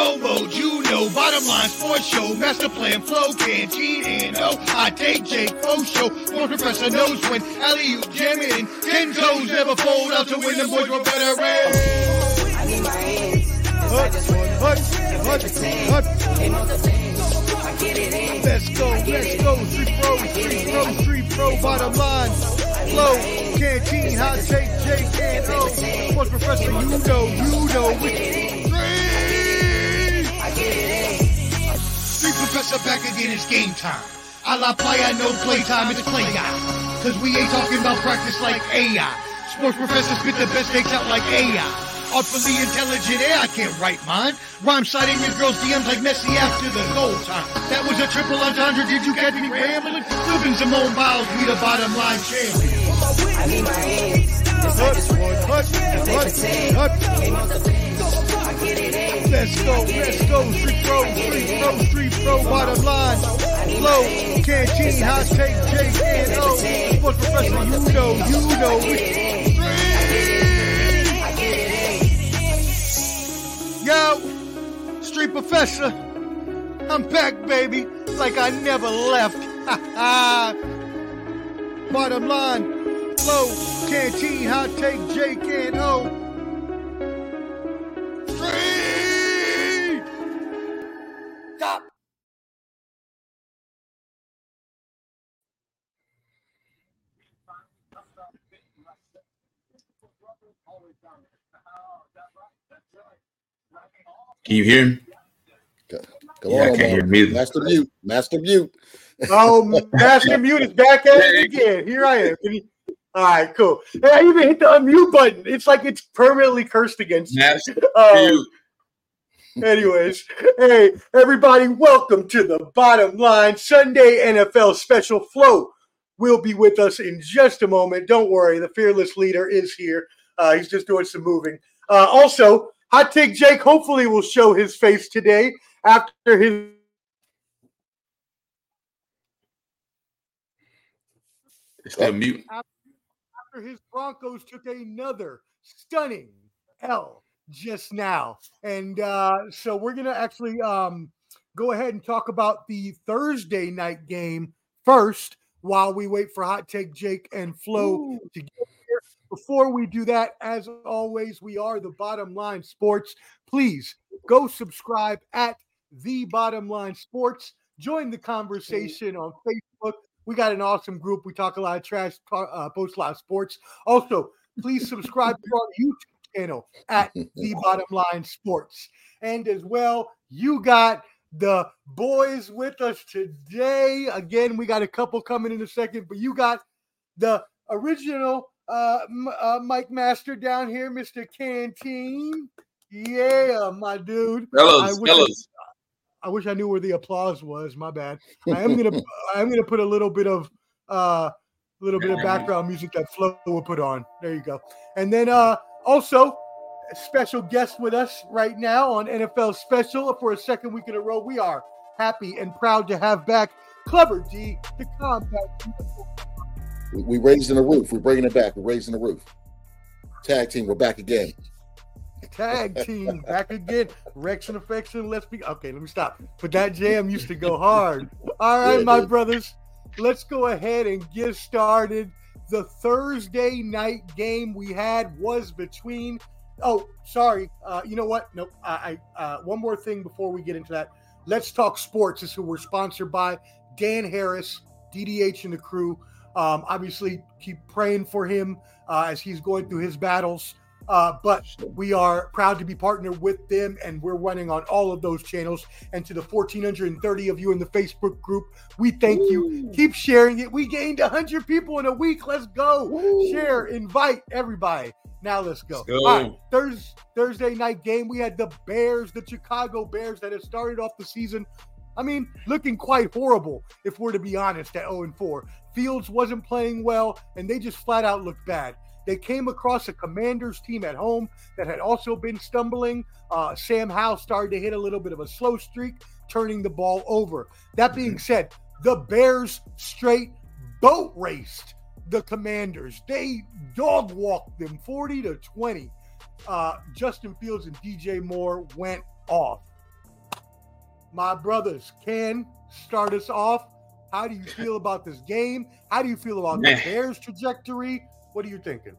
go mode, you know. Bottom line sports show, master plan, flow, canteen, and oh, I take Jake Fo show. Sports professor knows when alley oop jam it in. Ten toes never fold out to win. The boys were better. I need my hands. Let's go, let's go. Street pro, street pro, street pro, bottom line. Flow, canteen, hot take, Jake, and oh. Sports professor, you know, you know. We, Professor back again, it's game time. A la playa, no playtime, it's play guy. Cause we ain't talking about practice like AI. Sports Professor spit the best takes out like AI. Artfully intelligent, yeah, I can't write mine. Rhyme citing your girl's DMs like Messi after the goal time. That was a triple entendre, did you catch me rambling? Flipping Simone Biles, we the bottom line champion. I need my hands. just to hut, pretend. hut. Let's go, let's go, street pro, street pro, street pro, bottom line. Flow, canteen, hot take, Jake, and O. Sports professor, you know, you know. In. Yo, street professor, I'm back, baby, like I never left. bottom line, flow, canteen, hot take, Jake, and O. Three. Stop. Can you hear him? Go, go Yeah, I can't hear Omar. him either. Master mute. Master mute. Oh, Master Mute is back at it again. Here I am. Can you- All right, cool. Hey, I even hit the unmute button. It's like it's permanently cursed against. me. Master Um, anyways, hey, everybody, welcome to the bottom line Sunday NFL special flow. Will be with us in just a moment. Don't worry, the fearless leader is here. Uh, he's just doing some moving. Uh, also, Hot Take Jake hopefully will show his face today after his It's still mute. After his Broncos took another stunning L just now. And uh, so we're going to actually um, go ahead and talk about the Thursday night game first while we wait for Hot Take Jake and Flo to get here. Before we do that, as always, we are the Bottom Line Sports. Please go subscribe at the Bottom Line Sports. Join the conversation on Facebook. We got an awesome group. We talk a lot of trash, uh, post a lot of sports. Also, please subscribe to our YouTube channel at the Bottom Line Sports. And as well, you got the boys with us today. Again, we got a couple coming in a second, but you got the original uh, uh Mike Master down here, Mr. Canteen. Yeah, my dude. I Fellas, wish I- fellas. I wish I knew where the applause was. My bad. I am gonna I am gonna put a little bit of uh little bit of background music that Flo will put on. There you go. And then uh also a special guest with us right now on NFL Special for a second week in a row. We are happy and proud to have back Clever D, the compact. We, we raising the roof. We're bringing it back. We're raising the roof. Tag team. We're back again. Tag team back again. Rex and affection. Let's be okay. Let me stop. But that jam used to go hard. All right, my brothers. Let's go ahead and get started. The Thursday night game we had was between. Oh, sorry. Uh, you know what? Nope. I, I uh, one more thing before we get into that. Let's talk sports. Is who we're sponsored by. Dan Harris, DDH, and the crew. Um, obviously, keep praying for him uh, as he's going through his battles. Uh, but we are proud to be partnered with them, and we're running on all of those channels. And to the 1,430 of you in the Facebook group, we thank you. Keep sharing it. We gained 100 people in a week. Let's go. Share, invite everybody. Now let's go. Let's go. All right, Thurs Thursday night game. We had the Bears, the Chicago Bears, that have started off the season. I mean, looking quite horrible, if we're to be honest, at 0 and 4. Fields wasn't playing well, and they just flat out looked bad. They came across a Commanders team at home that had also been stumbling. Uh, Sam Howell started to hit a little bit of a slow streak, turning the ball over. That being said, the Bears straight boat raced the Commanders. They dog walked them 40 to 20. Uh, Justin Fields and DJ Moore went off. my brothers can start us off. How do you feel about this game? How do you feel about the Bears' trajectory? What are you thinking?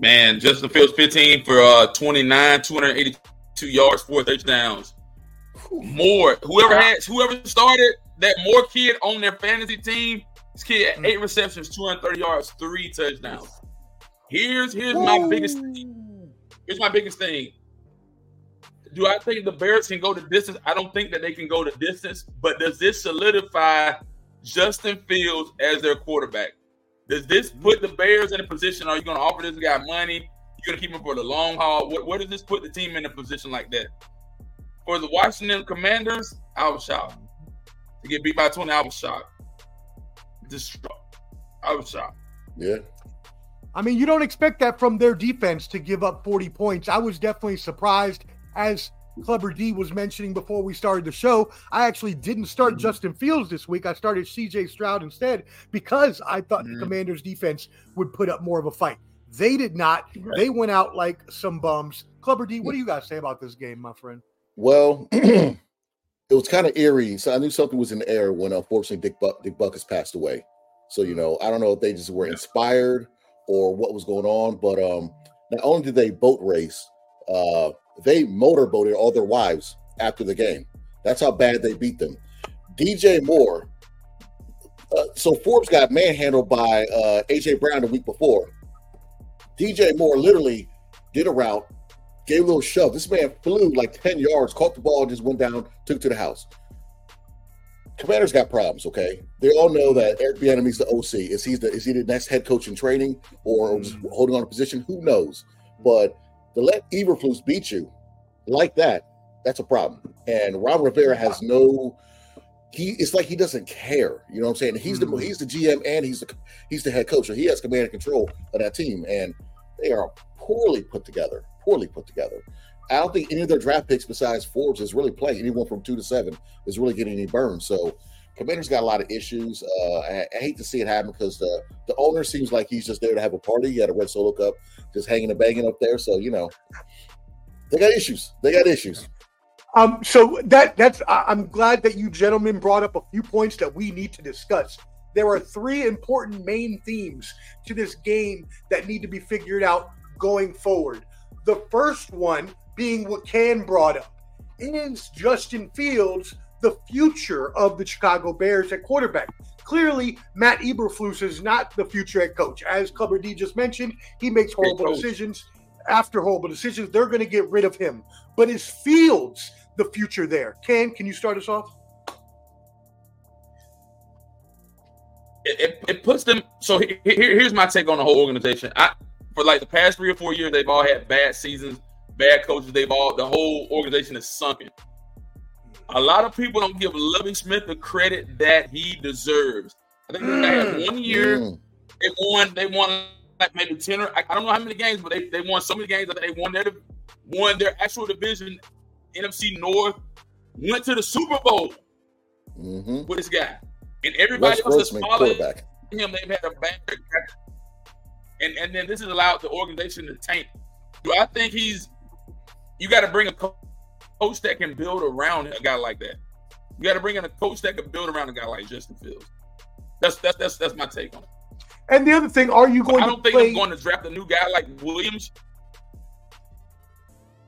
Man, Justin Fields 15 for uh 29, 282 yards, four touchdowns. More. Whoever had whoever started that more kid on their fantasy team, this kid had eight receptions, 230 yards, three touchdowns. Here's here's my biggest thing. here's my biggest thing. Do I think the Bears can go the distance? I don't think that they can go the distance, but does this solidify Justin Fields as their quarterback? Does this put the Bears in a position? Are you going to offer this guy money? You're going to keep him for the long haul? What, what does this put the team in a position like that? For the Washington Commanders, I was shocked. To get beat by 20, I was shocked. Distraught. I was shocked. Yeah. I mean, you don't expect that from their defense to give up 40 points. I was definitely surprised, as Clever D was mentioning before we started the show. I actually didn't start Justin Fields this week. I started CJ Stroud instead because I thought the Mhm. Commanders' defense would put up more of a fight. They did not. Right. They went out like some bums. Clubber D, what do you guys say about this game, my friend? Well, it was kind of eerie. So I knew something was in the air when unfortunately Dick Buck Dick Butkus passed away. So you know, I don't know if they just were Yeah. inspired or what was going on, but um not only did they boat race, uh they motorboated all their wives after the game. That's how bad they beat them. DJ Moore. Uh, so Forbes got manhandled by uh, AJ Brown the week before. DJ Moore literally did a route, gave a little shove. This man flew like 10 yards, caught the ball, just went down, took to the house. Commanders got problems, okay? They all know that Eric Bieniemy's the OC. Is he the is he the next head coach in training or just holding on a position? Who knows? But to let Eberflus beat you like that, that's a problem. And Ron Rivera has no. He it's like he doesn't care. You know what I'm saying? He's the Mhm. he's the GM and he's the he's the head coach. So he has command and control of that team, and they are poorly put together. Poorly put together. I don't think any of their draft picks besides Forbes is really playing. Anyone from two to seven is really getting any burn. So Commanders got a lot of issues. Uh, I, I hate to see it happen because the the owner seems like he's just there to have a party. He had a red solo cup, just hanging and banging up there. So you know, they got issues. They got issues. Um, so that that's I'm glad that you gentlemen brought up a few points that we need to discuss. There are three important main themes to this game that need to be figured out going forward. The first one being what Can brought up. Is Justin Fields the future of the Chicago Bears at quarterback? Clearly, Matt Eberflus is not the future head coach. As Clubber D just mentioned, he makes horrible decisions. After horrible decisions, they're going to get rid of him. But is Fields the future there? Can can you start us off? it, it, it puts them. So he- he- here, here's my take on the whole organization. I for like the past three or four years, they've all had bad seasons, bad coaches. They've all the whole organization is sunken. A lot of people don't give Lovie Smith the credit that he deserves. I think they had one year Mm. they won. They won like maybe ten or I, I don't know how many games, but they, they won so many games that they won their won their actual division, NFC North. Went to the Super Bowl hmm with this guy, and everybody Wes else has followed him. They've had a bad and and then this has allowed the organization to tank. Do I think he's? You got to bring a co- coach that can build around a guy like that. You got to bring in a coach that can build around a guy like Justin Fields. That's that's that's that's my take on it. And the other thing, are you going I to don't think play? I'm going to draft a new guy like Williams.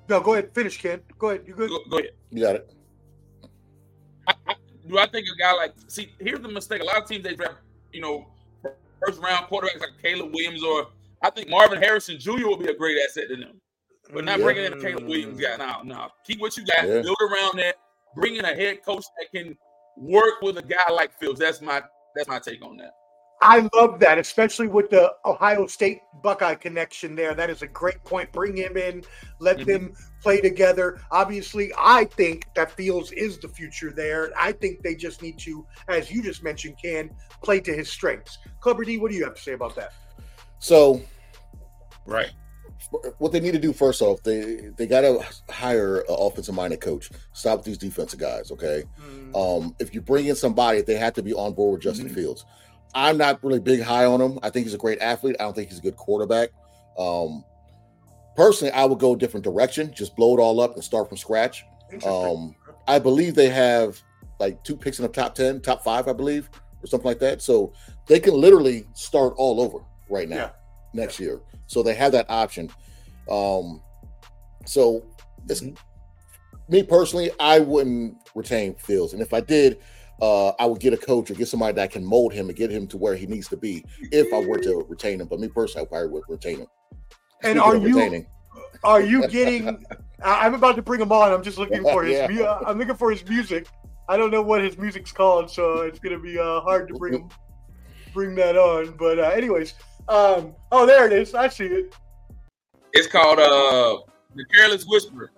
No, go ahead. Finish, Ken. Go ahead. You good? Go, go ahead. You got it. I, I, do I think a guy like see? Here's the mistake. A lot of teams they draft, you know, first round quarterbacks like Caleb Williams or I think Marvin Harrison Jr. will be a great asset to them. But not Yeah. bringing in a Caleb Williams guy. No, no. Keep what you got. Yeah. Build around that. Bring in a head coach that can work with a guy like Fields. That's my that's my take on that. I love that, especially with the Ohio State Buckeye connection there. That is a great point. Bring him in, let Mhm. them play together. Obviously, I think that Fields is the future there. I think they just need to, as you just mentioned, can play to his strengths. Clubber D, what do you have to say about that? So Right. What they need to do first off, they they got to hire an offensive minded coach. Stop these defensive guys, okay? Um, if you bring in somebody, they have to be on board with Justin Mhm. Fields. I'm not really big high on him. I think he's a great athlete. I don't think he's a good quarterback. Um, personally, I would go a different direction. Just blow it all up and start from scratch. Um, I believe they have like two picks in the top 10, top five, I believe, or something like that. So they can literally start all over right now Yeah. next year. So they have that option. Um, so it's me personally, I wouldn't retain Fields. And if I did, uh, I would get a coach or get somebody that can mold him and get him to where he needs to be if I were to retain him. But me personally, I probably would retain him. And Speaking are you retaining, are you getting? I'm about to bring him on. I'm just looking for his. Yeah. mu- I'm looking for his music. I don't know what his music's called, so it's gonna be uh, hard to bring bring that on. But uh, anyways, um, oh there it is. I see it. It's called uh the Careless Whisperer.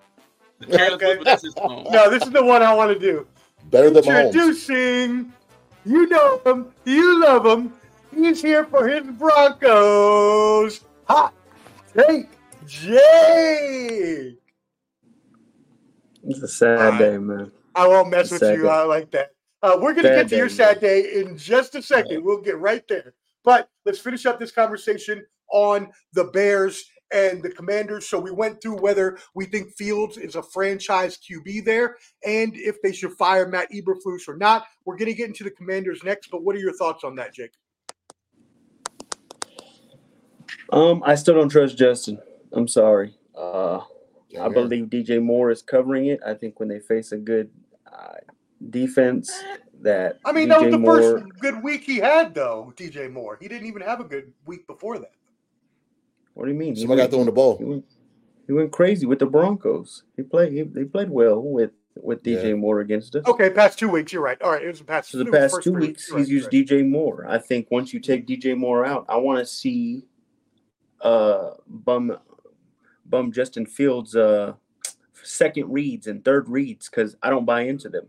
The Careless Okay. Whisperer. That's his. No, this is the one I want to do. better than Mahomes. Introducing, you know him, you love him. He's here for his Broncos. Hot take, Jake. It's a sad Alright. day, man. I won't mess with Sad you. day. I like that. Uh, we're gonna get to your day, sad day in just a second. We'll get right there. But let's finish up this conversation on the Bears and the Commanders. So we went through whether we think Fields is a franchise QB there, and if they should fire Matt Eberflus or not. We're gonna get into the Commanders next. But what are your thoughts on that, Jake? Um, I still don't trust Justin. I'm sorry. Uh, Yeah, I man. believe DJ Moore is covering it. I think when they face a good uh, defense, that I mean, that was the Moore, first good week he had, though. DJ Moore. He didn't even have a good week before that. What do you mean? He Somebody got went, throwing the ball. he, went, he went crazy with the Broncos. He played. He, they played well with with DJ Yeah. Moore against us. Okay, past two weeks, you're right. All right, it was the past. So the past first two three weeks, You're he's right, used right. DJ Moore. I think once you take DJ Moore out, I want to see uh bum bum Justin Fields uh second reads and third reads because I don't buy into them.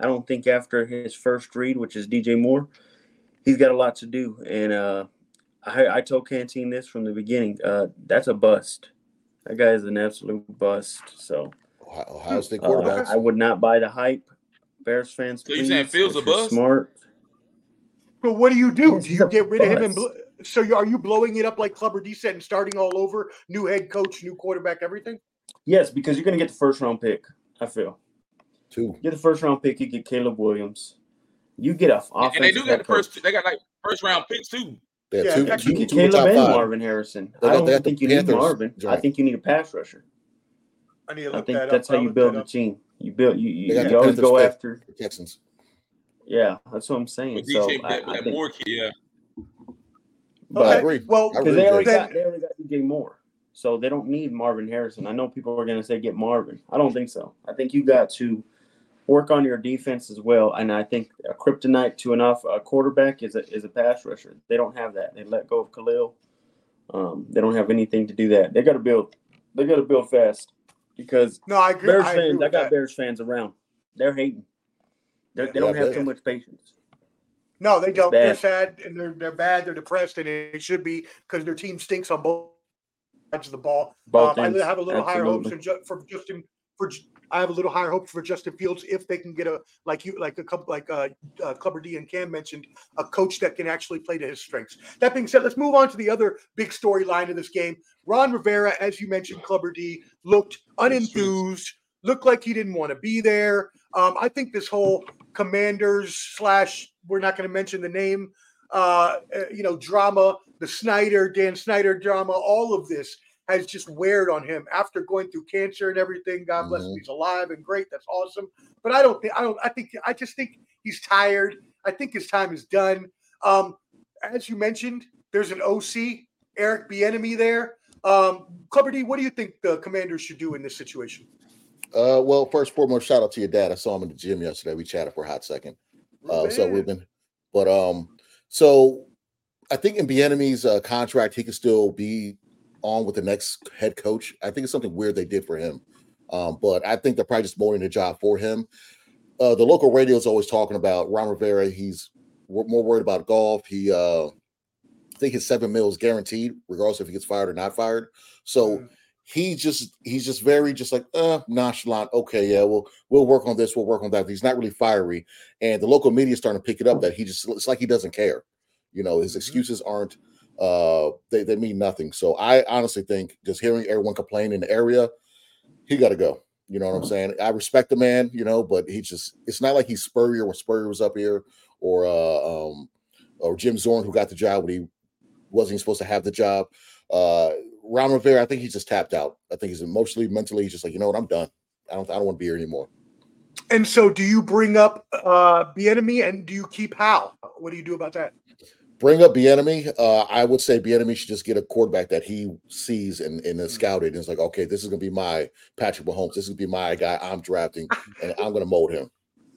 I don't think after his first read, which is DJ Moore, he's got a lot to do. And uh I, I told Canteen this from the beginning. Uh that's a bust. That guy is an absolute bust. So Ohio, Ohio State uh. I would not buy the hype. Bears fans, So you saying please, Fields a you're bust? Smart. But what do you do? Yes, do you get rid of him and bl- so you, are you blowing it up like Clubber D said and starting all over? New head coach, new quarterback, everything. Yes, because you're going to get the first round pick. I feel Two. get the first round pick. You get Caleb Williams. You get a And they do offensive got head the coach. first. They got like first round picks too. They Yeah, two, You two, get two Caleb top and five. Marvin Harrison. They I don't they think you need Panthers Marvin. I think you need a pass rusher. I need to I think that that's up. how you build a team. You build. You, you, you always Panthers go after. The Texans. Yeah, that's what I'm saying. With So DJ, I, that, I that think, Moore kid, yeah. but I agree. Well, because they already do. Then- got they already got DJ Moore, so they don't need Marvin Harrison. I know people are going to say get Marvin. I don't think so. I think you got to work on your defense as well, and I think a kryptonite to an off a quarterback is a is a pass rusher. They don't have that. They let go of Khalil. Um, they don't have anything to do that. They got to build. They got to build fast because no, I agree. Bears I fans. I got that. Bears fans around. They're hating. They're, they Yeah, don't have too much patience. No, they don't. They're sad and they're they're bad. They're depressed, and it should be because their team stinks on both sides of the ball. Um, I have a little higher hopes absolutely. for, Justin. For I have a little higher hopes for Justin Fields if they can get a like you like a couple like uh, uh Clubber D and Cam mentioned a coach that can actually play to his strengths. That being said, let's move on to the other big storyline of this game. Ron Rivera, as you mentioned, Clubber D looked unenthused, looked like he didn't want to be there. Um, I think this whole Commanders slash we're not going to mention the name, uh, uh, you know, drama, the Snyder Dan Snyder drama, all of this has just weared on him after going through cancer and everything. God bless him, Mhm. he's alive and great. That's awesome. But I don't think I don't. I think I just think he's tired. I think his time is done. Um, as you mentioned, there's an OC, Eric Bieniemy there. Um, Clubber D, what do you think the Commanders should do in this situation? Uh, well, first and foremost, shout out to your dad. I saw him in the gym yesterday. We chatted for a hot second. Uh, so. Ruben, but um, so I think in Bieniemy's uh, contract, he can still be on with the next head coach. I think it's something weird they did for him, um, but I think they're probably just molding the job for him. Uh, the local radio is always talking about Ron Rivera. He's w- more worried about golf. He, uh, I think his seven mil is guaranteed, regardless if he gets fired or not fired. So Mm. he just he's just very just like uh nonchalant. Okay, yeah, we'll we'll work on this, we'll work on that. He's not really fiery, and the local media is starting to pick it up that he just it's like he doesn't care. You know, his Mhm. excuses aren't uh they, they mean nothing. So I honestly think just hearing everyone complain in the area, he got to go. You know what I'm saying? I respect the man, you know, but he just it's not like he's Spurrier when Spurrier was up here or uh um or Jim Zorn who got the job when he wasn't supposed to have the job. Uh Ron Rivera, I think he's just tapped out. I think he's emotionally, mentally, he's just like, you know what, I'm done. I don't I don't want to be here anymore. And so, do you bring up uh enemy and do you keep Howell? What do you do about that? Bring up enemy. Uh, I would say enemy should just get a quarterback that he sees and, and is scouted and it's like, okay, this is gonna be my Patrick Mahomes. This is gonna be my guy I'm drafting, and I'm gonna mold him.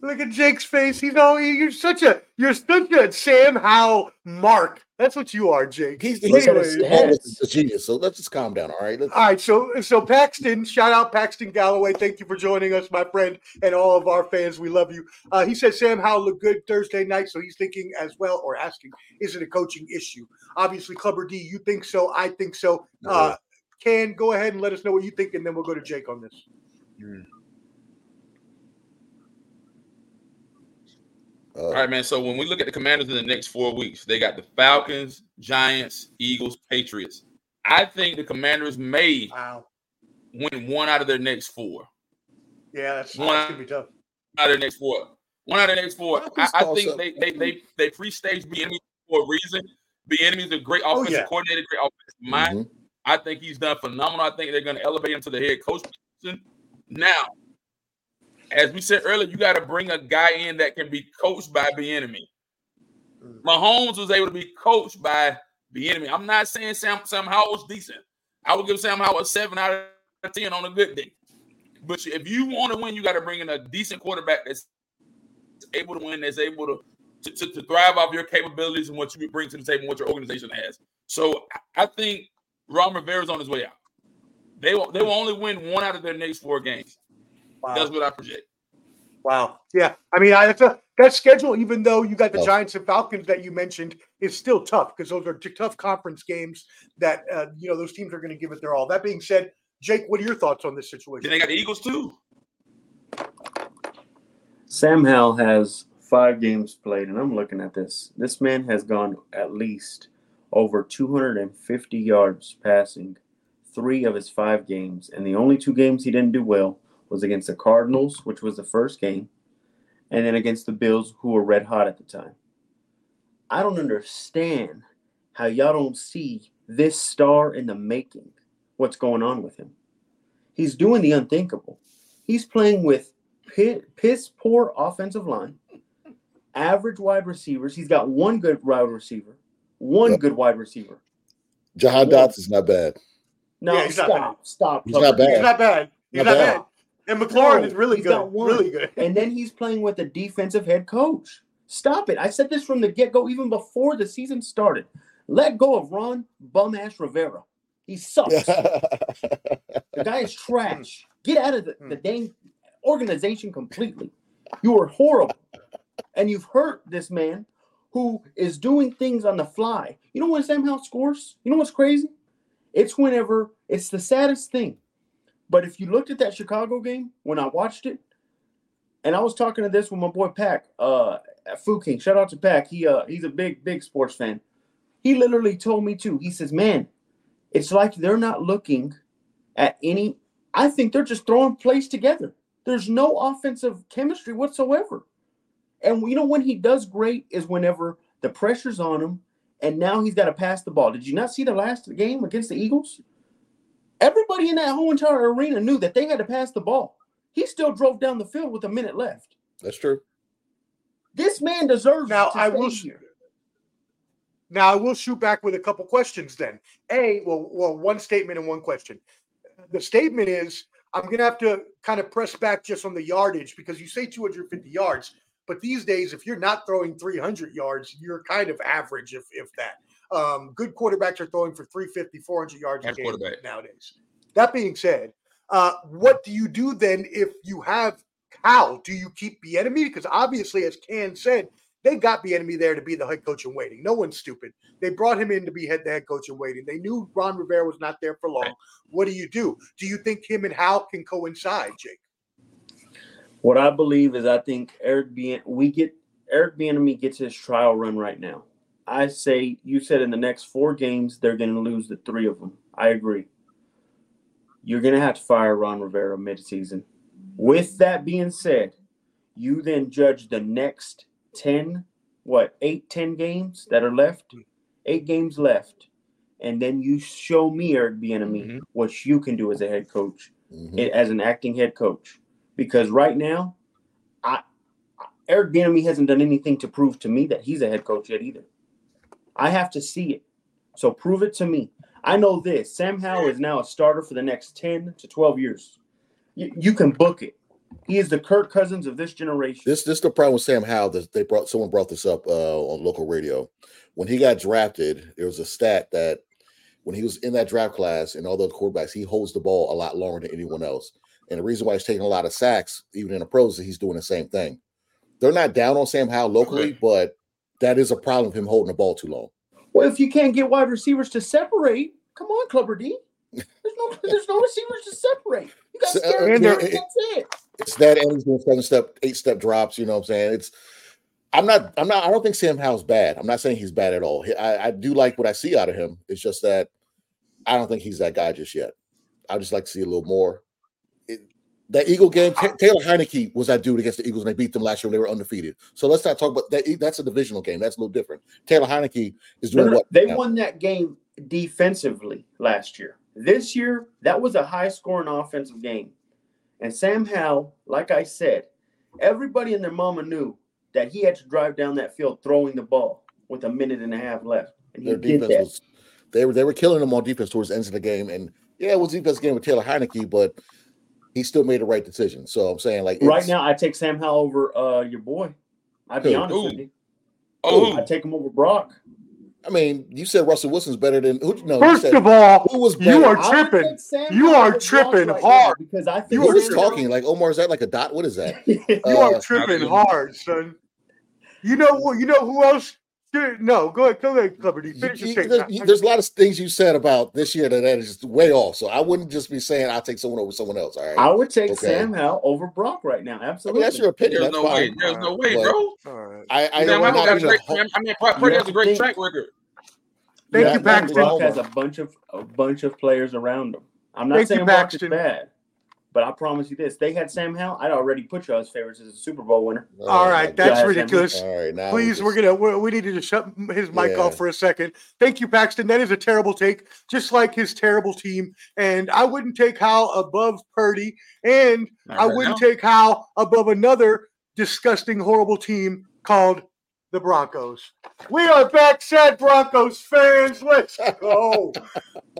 Look at Jake's face. He's all you're such a you're such a Sam Howell mark. That's what you are, Jake. He's, Look he's, at his a genius. So let's just calm down. All right. Let's- All right, so so Paxton, shout out Paxton Galloway. Thank you for joining us, my friend, and all of our fans. We love you. Uh, he said Sam Howell looked good Thursday night, so he's thinking as well, or asking, is it a coaching issue? Obviously, Clubber D, you think so. I think so. Uh, Can go ahead and let us know what you think, and then we'll go to Jake on this. Uh, All right, man. So when we look at the Commanders in the next four weeks, they got the Falcons, Giants, Eagles, Patriots. I think the Commanders may Wow. win one out of their next four. Yeah, that's, One- that's gonna be tough. Out of their next four. One out of their next four. I, Falcons I think up. they they they they pre-staged Bieniemy for a reason. Bieniemy is a great Oh, offensive yeah. coordinator, great offensive mind. mhm. I think he's done phenomenal. I think they're going to elevate him to the head coach position. Now, as we said earlier, you got to bring a guy in that can be coached by the enemy. Mm. Mahomes was able to be coached by the enemy. I'm not saying Sam Sam Howell was decent. I would give Sam Howell a seven out of ten on a good day. But if you want to win, you got to bring in a decent quarterback that's able to win, that's able to to, to, to thrive off your capabilities and what you bring to the table, and what your organization has. So I- I think Ron Rivera's on his way out. They will, they will only win one out of their next four games. Wow. That's what I project. Wow. Yeah. I mean, I, that's a, that schedule, even though you got the. Giants and Falcons that you mentioned, is still tough because those are t- tough conference games that, uh, you know, those teams are going to give it their all. That being said, Jake, what are your thoughts on this situation? Then they got the Eagles too. Sam Howell has five games played, and I'm looking at this. This man has gone at least over 250 yards passing three of his five games, and the only two games he didn't do well was against the Cardinals, which was the first game, and then against the Bills, who were red hot at the time. I don't understand how y'all don't see this star in the making. What's going on with him? He's doing the unthinkable. He's playing with pi- piss poor offensive line, average wide receivers. He's got one good wide receiver, one Yep. good wide receiver. Jahan Yeah. Dotson is not bad. No, Yeah, he's not stop, stop. He's not Tucker. He's not bad. He's Not not, bad. bad. And McLaurin No, is really he's good. got one. Really good. And then he's playing with a defensive head coach. Stop it. I said this from the get go, even before the season started. Let go of Ron Bum Ass Rivera. He sucks. The guy is trash. Hmm. Get out of the, the hmm. dang organization completely. You are horrible. And you've hurt this man who is doing things on the fly. You know when Sam Howell scores? You know what's crazy? It's whenever it's the saddest thing. But if you looked at that Chicago game when I watched it, and I was talking to this with my boy Pack, uh Fu King. Shout out to Pack. He uh he's a big, big sports fan. He literally told me too. He says, Man, it's like they're not looking at any. I think they're just throwing plays together. There's no offensive chemistry whatsoever. And you know when he does great is whenever the pressure's on him, and now he's got to pass the ball. Did you not see the last game against the Eagles? Everybody in that whole entire arena knew that they had to pass the ball. He still drove down the field with a minute left. That's true. This man deserves. Now to I stay will. here. Now I will shoot back with a couple questions. Then, a well, well, one statement and one question. The statement is I'm going to have to kind of press back just on the yardage because you say 250 yards, but these days, if you're not throwing 300 yards, you're kind of average, if if that. Um, good quarterbacks are throwing for 350, 400 yards a game quarterback. nowadays. That being said, uh, what do you do then if you have How? Do you keep the enemy? Because obviously, as Can said, they got the enemy there to be the head coach in waiting. No one's stupid. They brought him in to be head the head coach in waiting. They knew Ron Rivera was not there for long. Right. What do you do? Do you think him and Howell can coincide, Jake? What I believe is I think Eric Bien we get Eric Bieniemy gets his trial run right now. I say you said in the next four games they're going to lose the three of them. I agree. You're going to have to fire Ron Rivera midseason. With that being said, you then judge the next 10, what, eight, 10 games that are left, eight games left. And then you show me, Eric Bieniemy, Mhm. what you can do as a head coach, Mhm. as an acting head coach. Because right now, I Eric Bieniemy hasn't done anything to prove to me that he's a head coach yet either. I have to see it. So prove it to me. I know this. Sam Howell is now a starter for the next 10 to 12 years. You, you can book it. He is the Kirk Cousins of this generation. This this is the problem with Sam Howell. That they brought someone brought this up uh, on local radio. When he got drafted, there was a stat that when he was in that draft class and all those quarterbacks, he holds the ball a lot longer than anyone else. And the reason why he's taking a lot of sacks, even in the pros, is he's doing the same thing. They're not down on Sam Howell locally, but that is a problem of him holding the ball too long. Well, if you can't get wide receivers to separate, come on, Clubber D. There's no there's no receivers to separate. You got So, uh, that's it. It's that and he's doing seven step, eight step drops. You know what I'm saying? It's I'm not I'm not I don't think Sam Howell's bad. I'm not saying he's bad at all. He- I, I do like what I see out of him. It's just that I don't think he's that guy just yet. I just like to see a little more. That Eagle game, uh, Ta- Taylor Heinicke was that dude against the Eagles, and they beat them last year. when They were undefeated. So let's not talk about that. That's a divisional game. That's a little different. Taylor Heinicke is doing what? they now? won that game defensively last year. This year, that was a high scoring offensive game. And Sam Howell, like I said, everybody and their mama knew that he had to drive down that field throwing the ball with a minute and a half left. And he Their did that. was they were they were killing them on defense towards the ends of the game. And yeah, it was a defense game with Taylor Heinicke, but he still made the right decision. So I'm saying like right now, I take Sam Howell over uh, your boy. I'd be Who? honest with you. Oh, I'd take him over Brock. I mean, you said Russell Wilson's better than who? No, you First said, of all, who was better? you are tripping. You are tripping right hard. because I think You are is talking? Like Omar, is that like a dot? What is that? You Uh, are tripping hard, son. You know what? You know who else? Dude, No, go ahead, go ahead, Clever D. You- Finish your you- there's, there's a lot of things you said about this year that, that is just way off. So I wouldn't just be saying I'll take someone over someone else. All right. I would take Okay. Sam Howell over Brock right now. I Absolutely. mean, that's your opinion. there's That's no fine. way. There's no way, But- bro. All right. I, I Sam know Howell got a great. ho- I mean, Purdy has a great think- track record. Thank Yeah, you, I- Paxton. Brock has a bunch of a bunch of players around him. I'm not Thank saying Brock is bad, but I promise you this: they had Sam Howell. I'd already put you as favorites as a Super Bowl winner. All right, that's ridiculous. All right, now Please, we're just- gonna we we need to just shut his mic Yeah. off for a second. Thank you, Paxton. That is a terrible take, just like his terrible team. And I wouldn't take Howell above Purdy, and Not I right wouldn't now. take Howell above another disgusting, horrible team called the Broncos. We are back, sad Broncos fans. Let's go.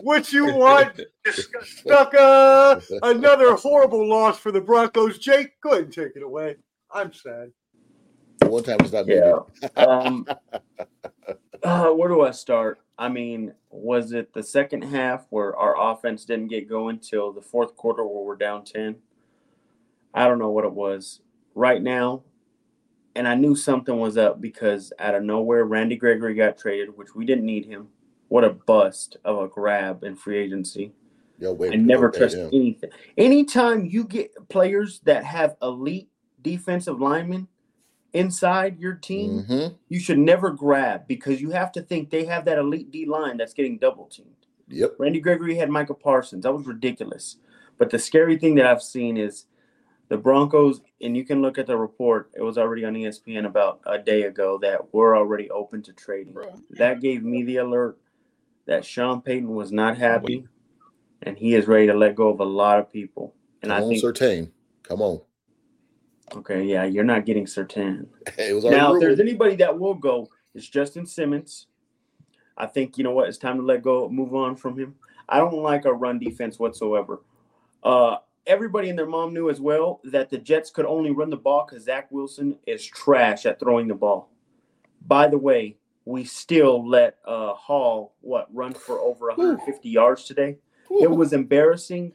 what you want, Stucka? Another horrible loss for the Broncos. Jake, go ahead and take it away. I'm sad. one time it's not me. Yeah. um, uh, where do I start? I mean, was it the second half where our offense didn't get going till the fourth quarter where we're down 10? I don't know what it was. Right now, and I knew something was up because out of nowhere, Randy Gregory got traded, which we didn't need him. What a bust of a grab in free agency. Yo, wait, I never trust anything. Anytime you get players that have elite defensive linemen inside your team, Mhm. you should never grab because you have to think they have that elite D line that's getting double teamed. Yep. Randy Gregory had Michael Parsons. That was ridiculous. But the scary thing that I've seen is the Broncos, and you can look at the report, it was already on ESPN about a day ago that we're already open to trading. Bro. That gave me the alert that Sean Payton was not happy and he is ready to let go of a lot of people. And Come I on, think, Surtain. Come on. okay, yeah, you're not getting certain. It was already Now, if there's anybody that will go, it's Justin Simmons. I think you know what? It's time to let go, move on from him. I don't like a run defense whatsoever. Uh, everybody and their mom knew as well that the Jets could only run the ball because Zach Wilson is trash at throwing the ball. By the way, we still let uh, Hall what run for over 150 yards today. It was embarrassing.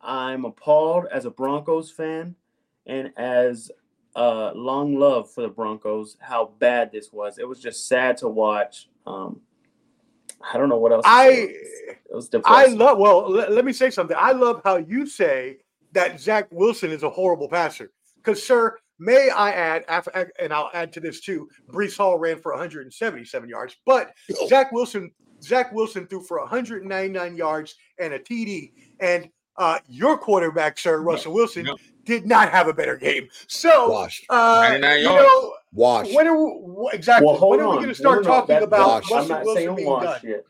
I'm appalled as a Broncos fan and as uh, long love for the Broncos how bad this was. It was just sad to watch. Um, I don't know what else. I it was I love. Well, let, let me say something. I love how you say that Zach Wilson is a horrible passer. Because, sir, may I add, and I'll add to this too. Breece Hall ran for 177 yards, but Zach Wilson, Zach Wilson threw for 199 yards and a TD. And uh, your quarterback, sir, Russell Wilson, no. did not have a better game. So, Washed. uh, you yards. know, Washed. when are we, exactly? Well, when are we going to start No, no, no, talking that- about Wash. I'm Russell not Wilson saying being wash done? yet.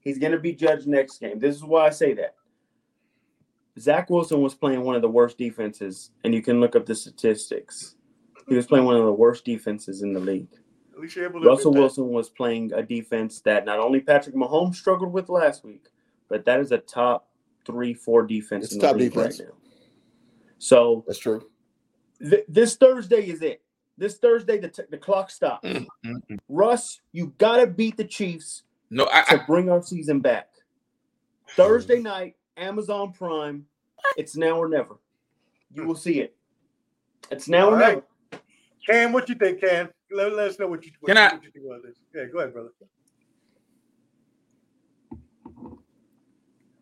He's going to be judged next game. This is why I say that. Zach Wilson was playing one of the worst defenses, and you can look up the statistics. He was playing one of the worst defenses in the league. At least you're able to Russell. Wilson was playing a defense that not only Patrick Mahomes struggled with last week, but that is a top three, four defense It's in the top league defense. right now. So That's true. th- this Thursday is it. This Thursday, the, t- the clock stops. Mm, mm, mm. Russ, you got to beat the Chiefs No, I, to I bring our season back. Thursday night, Amazon Prime. It's now or never. You will see it. It's now All or right. never. Cam, what you think, Cam? Let, let us know what you, what, Can I- what you think about this. Yeah, go ahead, brother.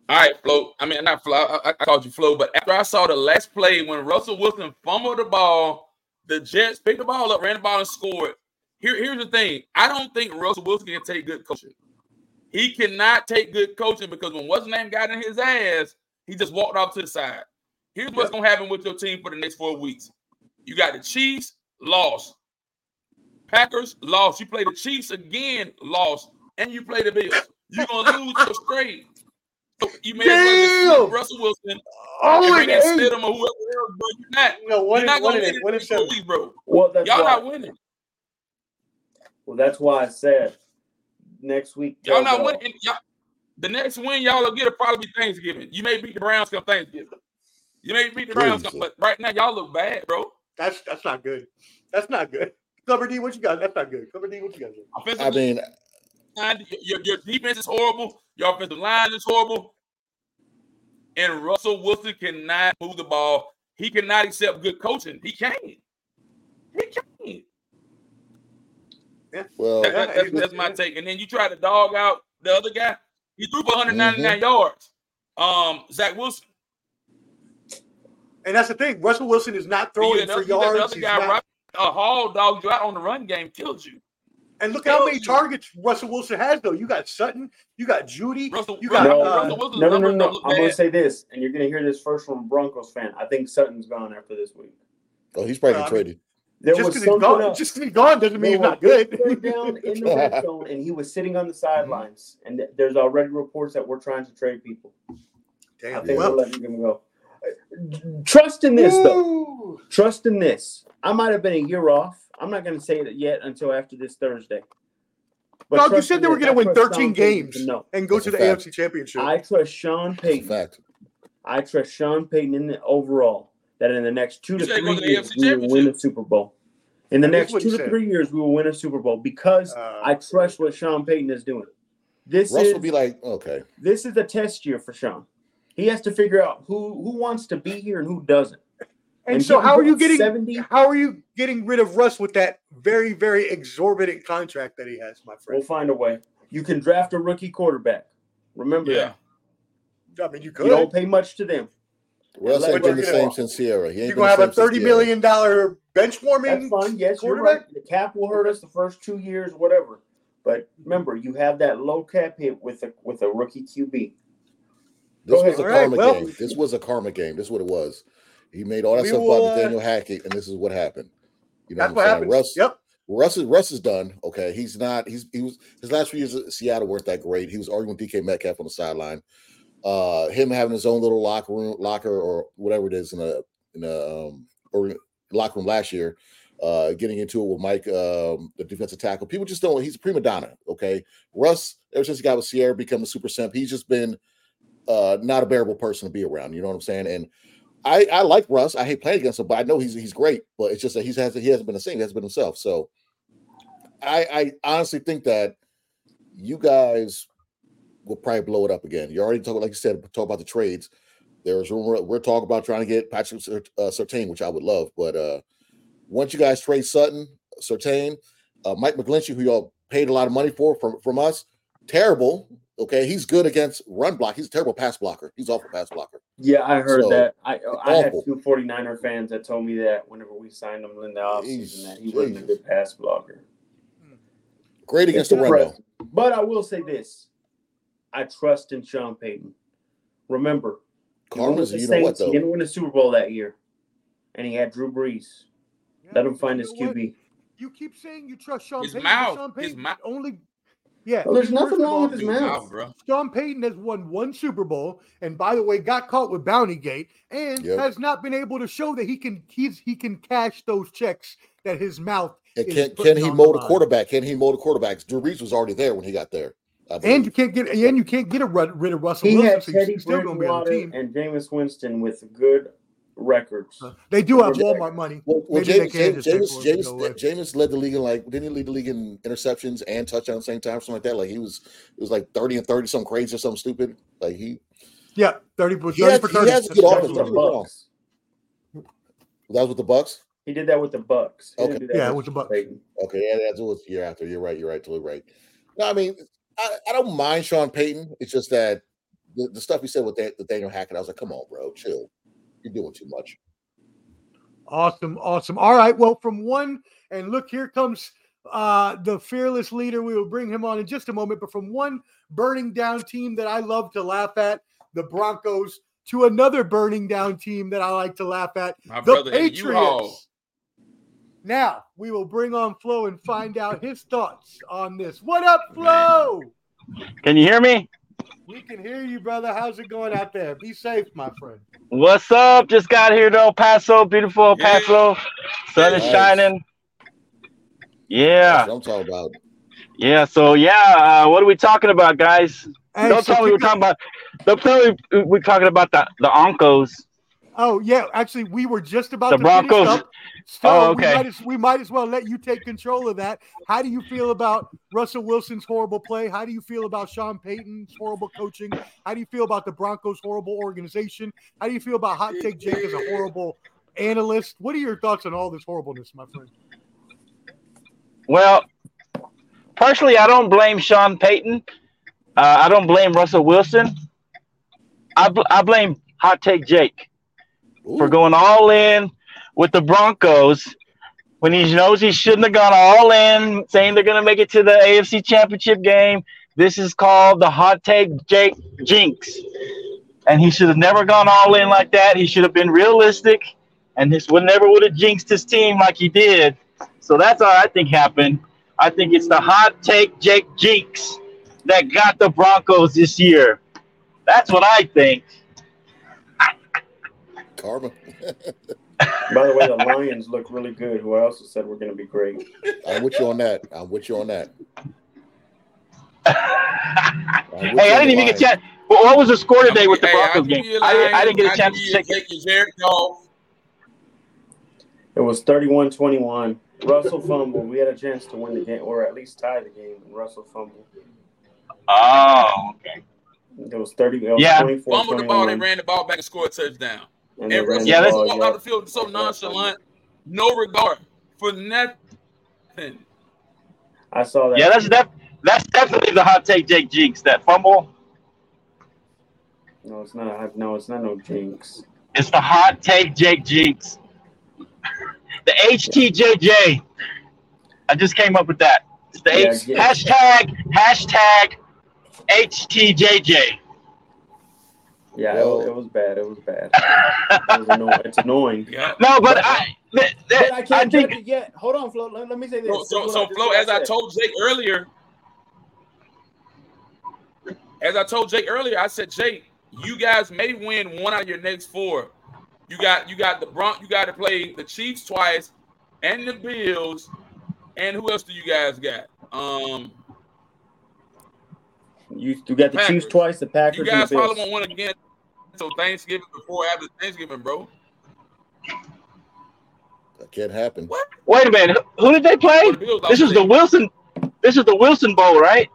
All right, Flo. I mean, not Flo. I, I called you Flo, but after I saw the last play when Russell Wilson fumbled the ball, the Jets picked the ball up, ran the ball, and scored. Here, here's the thing. I don't think Russell Wilson can take good coaching. He cannot take good coaching because when what's his name got in his ass, he just walked off to the side. Here's what's gonna happen with your team for the next four weeks. You got the Chiefs, lost. Packers, lost. You play the Chiefs again, lost, and you play the Bills. You're gonna lose your straight. So you may as well just Russell Wilson Oh, bring and. Stidham or whoever else, bro. You're not. No, one You're not gonna win eight, one it and in four seven. weeks, bro. Well, that's Y'all why, not winning. well, that's why I said next week. Y'all tells not it all. winning. Y'all, the next win y'all will get will probably be Thanksgiving. You may beat the Browns come Thanksgiving. You may beat the Browns, come, but right now y'all look bad, bro. That's that's not good. That's not good. Cover D, what you got? That's not good. Cover D, what you got? Offensive I mean, line, your, your defense is horrible. Your offensive line is horrible. And Russell Wilson cannot move the ball. He cannot accept good coaching. He can't. He can't. Well, That- that- that's, that's my take. And then you try to dog out the other guy. He threw for Mm-hmm. 199 yards. Um, Zach Wilson. And that's the thing. Russell Wilson is not throwing got for another- yards. another He's guy, not- Rob- a Hall dog you out on the run game, killed you. and look how many you. targets Russell Wilson has, though. You got Sutton, you got Jeudy, Russell, you got No, uh, no, no, no, no. I'm gonna say this, and you're going to hear this first from a Broncos fan. I think Sutton's gone after this week. oh, he's probably Well, I getting mean, traded. There just because he's something gone, else. just 'cause he's gone doesn't mean he's not was good. third down in the red zone, and he was sitting on the sidelines. And th- there's already reports that we're trying to trade people. I Damn. think Well, we're letting him go. Uh, Trust in this, though. Trust in this. I might have been a year off. I'm not going to say it yet until after this Thursday. But No, you said they were going to I win trust 13 Sean Payton games to know. and go That's to the fact. AFC Championship. I trust Sean Payton. fact. I trust Sean Payton in the overall that in the next two You to three to years we will win the Super Bowl. In the next two to said. three years, we will win a Super Bowl because Uh, I trust what Sean Payton is doing. This Russ is will be like, okay, this is a test year for Sean. He has to figure out who who wants to be here and who doesn't. and, and so, how are you getting 70? how are you getting rid of Russ with that very very exorbitant contract that he has, my friend? We'll find a way. You can draft a rookie quarterback. Remember Yeah. I mean, you that. You don't pay much to them. Russ Let ain't been the Russ same get since Ciara. He ain't You're gonna have a same since thirty Ciara. million dollar bench warming. That's fine. Yes, you're right. The cap will hurt us the first two years, whatever. But remember, you have that low cap hit with a with a rookie QB. This Go was ahead. a All right, karma well- game. This was a karma game. This is what it was. He made all that stuff will, about uh, Nathaniel Hackett, and this is what happened. You know That's what what I'm saying? happens. Russ, Yep. Russ is Russ is done. Okay, he's not. He's he was his last few years at Seattle weren't that great. He was arguing with DK Metcalf on the sideline. Uh, him having his own little locker room, locker or whatever it is in a in a um, or locker room last year. Uh, getting into it with Mike, um, the defensive tackle. People just don't. He's a prima donna. Okay, Russ. Ever since he got with Ciara, become a super simp. He's just been uh, not a bearable person to be around. You know what I'm saying? And I, I like Russ. I hate playing against him, but I know he's he's great. But it's just that he's has he hasn't been the same. He hasn't been himself. So I, I honestly think that you guys will probably blow it up again. You already talked, like you said, talk about the trades. There's rumor we're talking about trying to get Patrick uh, Surtain, which I would love. But uh once you guys trade Sutton, Surtain, uh, Mike McGlinchey, who y'all paid a lot of money for from from us, terrible. Okay, he's good against run block. He's a terrible pass blocker. He's awful pass blocker. Yeah, I heard So, that. I I had two 49er fans that told me that whenever we signed him in the offseason that he wasn't a good pass blocker. Great against It's the run though. But I will say this: I trust in Sean Payton. Remember, He won Karma's, with the you know what Saints. He didn't win a Super Bowl that year, and he had Drew Brees. Yeah, Let him find you his know what? QB. You keep saying you trust Sean His Payton. mouth, but Sean his mouth. only. Yeah, Well, there's nothing wrong with his mouth. mouth, bro. Sean Payton has won one Super Bowl, and by the way, got caught with Bounty Gate, and Yep. has not been able to show that he can he's he can cash those checks that his mouth. And can putting can he mold a quarterback? Can he mold a quarterback? Drew Brees was already there when he got there. I believe. And you can't get and you can't get a rid, rid of Russell He Wilson, had so Teddy he's still going to be on the team. and Jameis Winston with good records. Uh, they do have Well, Walmart money. Well, well Maybe they James, James, James, for it to James. James led the league in like didn't he lead the league in interceptions and touchdowns at the same time, or something like that. Like he was, it was like thirty and thirty, something crazy or something stupid. Like he Yeah, thirty for He thirty has- for he has a good That's offense, With the don't get me wrong. Bucks. that was with the Bucks. He did that with the Bucks. He Okay. Yeah, with with the Bucks. Peyton. Okay, yeah, that's what was year after. You're right. You're right. Totally right. No, I mean, I, I don't mind Sean Payton. It's just that the, the stuff he said with that, Nathaniel Hackett, I was like, come on, bro, chill. You're doing too much. Awesome, awesome. All right. Well, from one, and look, here comes uh the fearless leader. We will bring him on in just a moment. But from one burning down team that I love to laugh at, the Broncos, to another burning down team that I like to laugh at, My the brother. Patriots. Now we will bring on Flo and find out his thoughts on this. What up, Flo? Can you hear me? We can hear you, brother. How's it going out there? Be safe, my friend. What's up? Just got here to El Paso, beautiful El Yeah. Paso. Sun is Nice. shining. Yeah, That's what I'm talking about. yeah. So yeah, uh, what are we talking about, guys? Hey, Don't so tell me we're talking about. Don't tell me we're talking about the the Onkos. Oh yeah, actually, we were just about The to finish Broncos. up. So Oh, we, okay. might as, we might as well let you take control of that. How do you feel about Russell Wilson's horrible play? How do you feel about Sean Payton's horrible coaching? How do you feel about the Broncos' horrible organization? How do you feel about Hot Take Jake as a horrible analyst? What are your thoughts on all this horribleness, my friend? Well, personally, I don't blame Sean Payton. Uh, I don't blame Russell Wilson. I bl- I blame Hot Take Jake. For going all in with the Broncos when he knows he shouldn't have gone all in, saying they're going to make it to the AFC Championship game. This is called the hot take Jake jinx. And he should have never gone all in like that. He should have been realistic, and this would never would have jinxed his team like he did. So that's all I think happened. I think it's the hot take Jake jinx that got the Broncos this year. That's what I think. Karma. By the way, the Lions look really good. Who I also said we're going to be great. I'm with you on that. I'm with you on that. hey, I'm I didn't the even get a chance. Well, what was the score today with the Hey, Broncos I'll game? you a I. I didn't get a I'll chance to check. take your Jared It was 31 21. Russell fumbled. We had a chance to win the game, or at least tie the game, and Russell fumbled. Oh, okay. It was 30. It was Yeah. 24 Fumbled the ball, they ran the ball back and scored a touchdown. And they And Russell Yeah, that's- Wilson ball, walked out the field so nonchalant, no regard for nothing. I saw that. Yeah, that's def- that's definitely the hot take Jake Jinx. That fumble. No, it's not. No, it's not no jinx. It's the hot take Jake Jinx. The HTJJ. I just came up with that. It's the Yeah, H- yeah. hashtag hashtag HTJJ. Yeah, Well- it, was, it was bad. It was bad. It was annoying. It's annoying. Yeah. No, but I th- th- But I I can't think judge it yet. Hold on, Flo. Let, let me say this. So, This so, so what I- this Flo, as I said. told Jake earlier, as I told Jake earlier, I said, Jake, you guys may win one out of your next four. You got you got the Bron- you got to play the Chiefs twice and the Bills, and who else do you guys got? Um, You, you got the Packers. Chiefs twice, the Packers, you guys and the probably won't win again until Thanksgiving before after Thanksgiving, bro. That can't happen. What? wait a minute. Who, who did they play? The Bills, This would is the Wilson. This is the Wilson Bowl, right?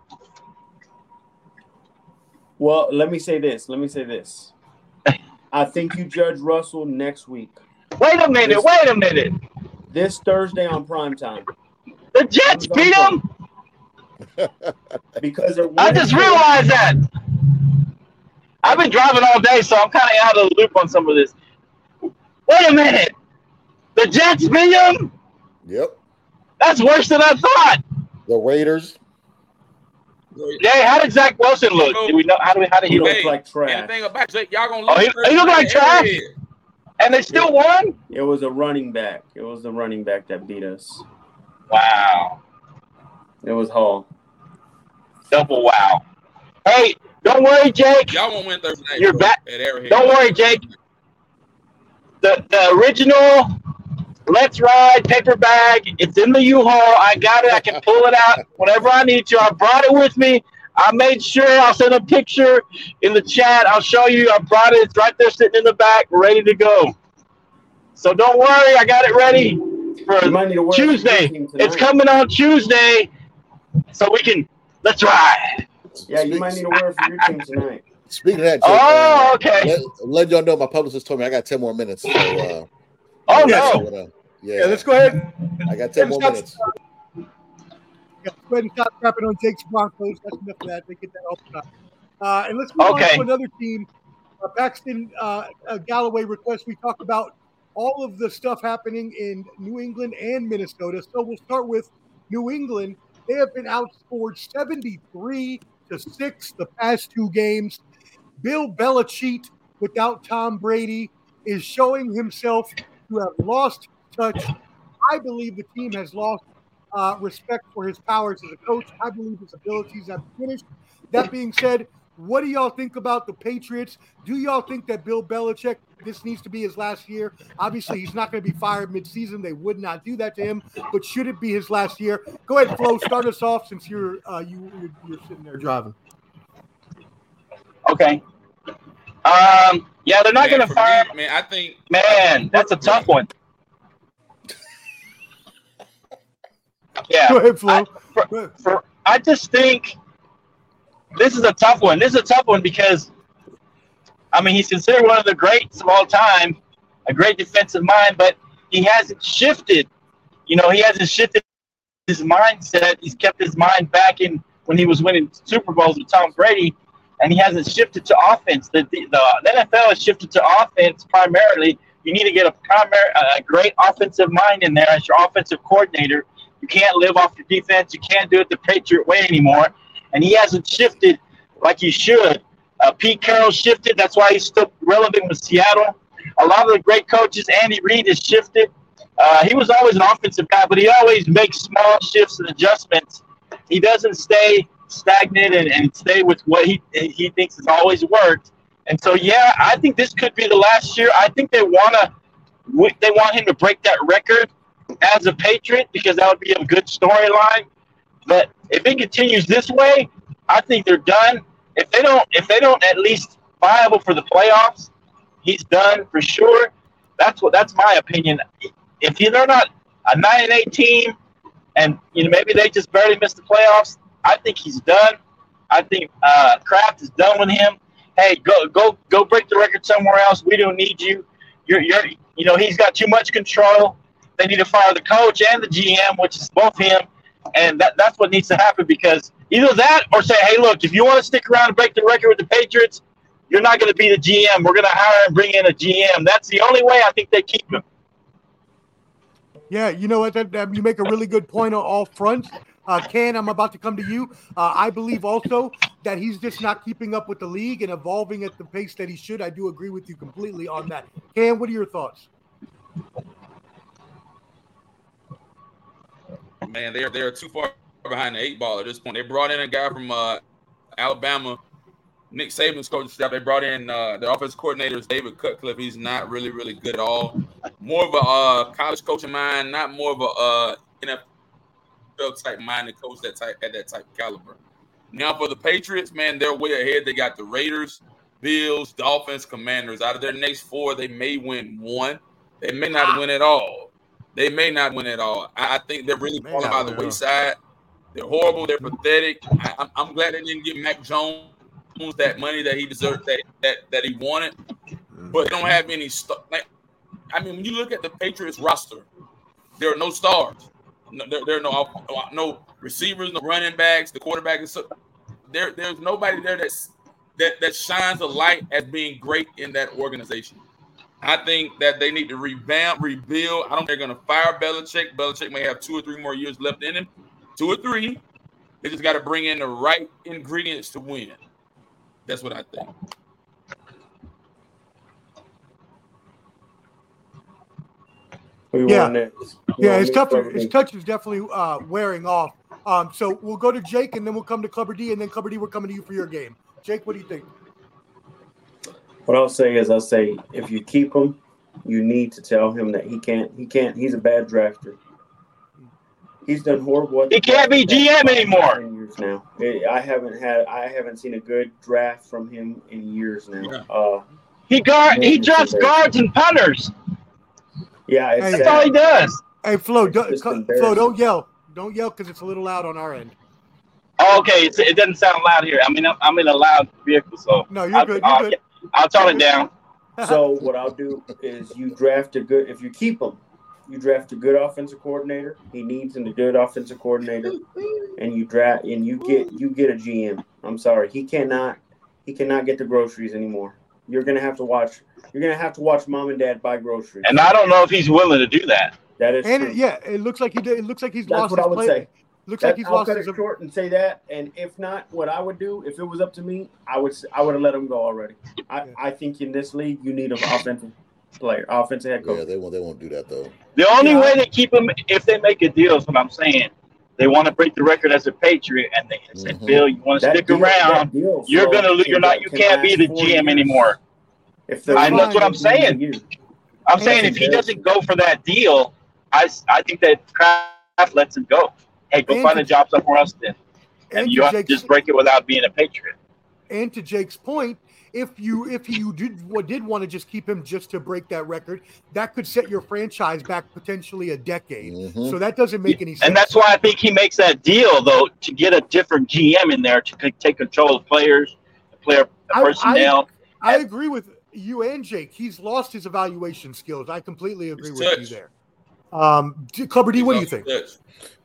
Well, let me say this. Let me say this. I think you judge Russell next week. Wait a minute. This- Wait a minute. This Thursday on prime time. The Jets beat them. Because they're I just realized that. I've been driving all day, so I'm kind of out of the loop on some of this. Wait a minute. The Jets beat them? Yep. That's worse than I thought. The Raiders. great. Jay, how did Zach Wilson look? Did we know how do we how did He he look? looked like trash. Anything about Jake, y'all gonna Oh, he- he looked like trash? Arrowhead. And they still won? It was a running back. It was the running back that beat us. Wow. It was Hall. Double wow. Hey, don't worry, Jake. Y'all won't win Thursday night. You're bro, back. At Arrowhead. Don't worry, Jake. The the original Let's Ride paper bag. It's in the U-Haul. I got it. I can pull it out whenever I need to. I brought it with me. I made sure I'll send a picture in the chat. I'll show you. I brought it. It's right there sitting in the back, ready to go. So don't worry. I got it ready for You might need to wear it for your Tuesday. It's coming on Tuesday, so we can let's ride. Yeah, you might need to wear it for your team tonight. Speaking of that, Jake, Oh, uh, okay. let, let y'all know my publicist told me I got 10 more minutes. So, uh, Oh Yeah, so, no. uh, Yeah, yeah, let's go ahead. I got 10 more minutes. Yeah, go ahead and stop crapping on Jake's Broncos. That's enough of that. They get that all the time. Uh, and let's move Okay. on to another team. Uh, Paxton uh, uh, Galloway request. We talk about all of the stuff happening in New England and Minnesota. So we'll start with New England. They have been outscored 73 to 6 the past two games. Bill Belichick, without Tom Brady, is showing himself to have lost touch. I believe the team has lost uh, respect for his powers as a coach. I believe his abilities have finished. That being said, what do y'all think about the Patriots? Do y'all think that Bill Belichick, this needs to be his last year? Obviously, he's not going to be fired midseason. They would not do that to him. But should it be his last year? Go ahead, Flo. Start us off since you're uh, you you're, you're sitting there driving. Okay. Um. Yeah, they're not going to fire. me, man, I think Man, that's a tough one. Yeah. Go ahead, Flo. for- for I just think this is a tough one. This is a tough one because I mean he's considered one of the greats of all time, a great defensive mind, but he hasn't shifted. You know, he hasn't shifted his mindset. He's kept his mind back in when he was winning Super Bowls with Tom Brady, and he hasn't shifted to offense. The, the, the NFL has shifted to offense primarily. You need to get a primary, a great offensive mind in there as your offensive coordinator. You can't live off your defense. You can't do it the Patriot way anymore. And he hasn't shifted like he should. Uh, Pete Carroll shifted. That's why he's still relevant with Seattle. A lot of the great coaches, Andy Reid has shifted. Uh, he was always an offensive guy, but he always makes small shifts and adjustments. He doesn't stay stagnant and, and stay with what he he thinks has always worked. And so, yeah, I think this could be the last year. I think they want to they want him to break that record as a Patriot because that would be a good storyline. But if it continues this way, I think they're done. If they don't, if they don't at least viable for the playoffs, he's done for sure. That's what that's my opinion. If they're not a nine and eight team, and you know maybe they just barely missed the playoffs, I think he's done. I think uh, Kraft is done with him. Hey, go go go break the record somewhere else. We don't need you. You're you're you know he's got too much control. They need to fire the coach and the GM, which is both him, and that that's what needs to happen because either that or say, hey, look, if you want to stick around and break the record with the Patriots, you're not going to be the GM. We're going to hire and bring in a GM. That's the only way I think they keep him. Yeah, you know what? That, that- you make a really good point on all fronts. Uh, Ken, I'm about to come to you. Uh, I believe also that he's just not keeping up with the league and evolving at the pace that he should. I do agree with you completely on that. Ken, what are your thoughts? Man, they're they're too far behind the eight ball at this point. They brought in a guy from uh, Alabama, Nick Saban's coaching staff. They brought in uh, their offense coordinator is David Cutcliffe. He's not really really good at all. More of a uh, college coaching mind, not more of a uh, NFL type mind to coach that type at that type of caliber. Now for the Patriots, man, they're way ahead. They got the Raiders, Bills, Dolphins, Commanders. Out of their next four, they may win one. They may not win at all. They may not win at all. I, I think they're really May falling by the wayside. They're horrible. They're pathetic. I, I'm, I'm glad they didn't give Mac Jones that money that he deserved, that that, that he wanted. But they don't have any. St- like, I mean, when you look at the Patriots roster, there are no stars. No, there, there are no no receivers, no running backs. The quarterback is so, there. There's nobody there that's that that shines a light as being great in that organization. I think that they need to revamp, rebuild. I don't think they're going to fire Belichick. Belichick may have two or three more years left in him, two or three. They just got to bring in the right ingredients to win. That's what I think. Who Yeah. want next? Yeah, his me, touch, his touch is definitely uh, wearing off. Um, so we'll go to Jake, and then we'll come to Clubber D, and then Clubber D, we're coming to you for your game. Jake, what do you think? What I'll say is, I'll say if you keep him, you need to tell him that he can't. He can't. He's a bad drafter. He's done horrible. at He can't be GM anymore. Years now, I haven't had. I haven't seen a good draft from him in years now. Yeah. Uh, He guard he Yeah, drafts guards and punters. yeah, it's Hey. That's all he does. Hey, Flo, don't, Flo, don't yell. Don't yell because it's a little loud on our end. Oh, okay, it's, it doesn't sound loud here. I mean, I'm, I'm in a loud vehicle, so No, you're I'll, good. You're good. I'll tone it down. So what I'll do is you draft a good. If you keep him, you draft a good offensive coordinator. He needs a good offensive coordinator, and you draft and you get you get a GM. I'm sorry, he cannot he cannot get the groceries anymore. You're gonna have to watch. You're gonna have to watch mom and dad buy groceries. And I don't know if he's willing to do that. that is And true. it, yeah, it looks like he did. It looks like he's That's lost what his I would play. say. Looks That- like he's I'll lost cut his. it short and say that. And if not, what I would do if it was up to me, I would s- I would have let him go already. I, Yeah. I think in this league you need an offensive player, offensive head coach. Yeah, they won't. They won't do that though. The only Yeah. way they keep him, if they make a deal, is what I'm saying. They want to break the record as a Patriot, and they say, Mhm. "Bill, you want to That stick deal- around? deal, You're so gonna, lo- can- you're not, you can can't be the GM years. anymore." If the I- that's what I'm saying. You. I'm saying if he doesn't go for that deal, I I think that Kraft lets him go. Hey, go And find to- a job somewhere else then, and, and you to have to just break it without being a Patriot. And to Jake's point, if you if you did what did want to just keep him just to break that record, that could set your franchise back potentially a decade. Mhm. So that doesn't make any sense. And that's why I think he makes that deal though to get a different GM in there to take control of players, player the I- I- personnel. I agree with you and Jake. He's lost his evaluation skills. I completely agree His with touch. you there. Um, D- Clubber D, what do you think? Touch.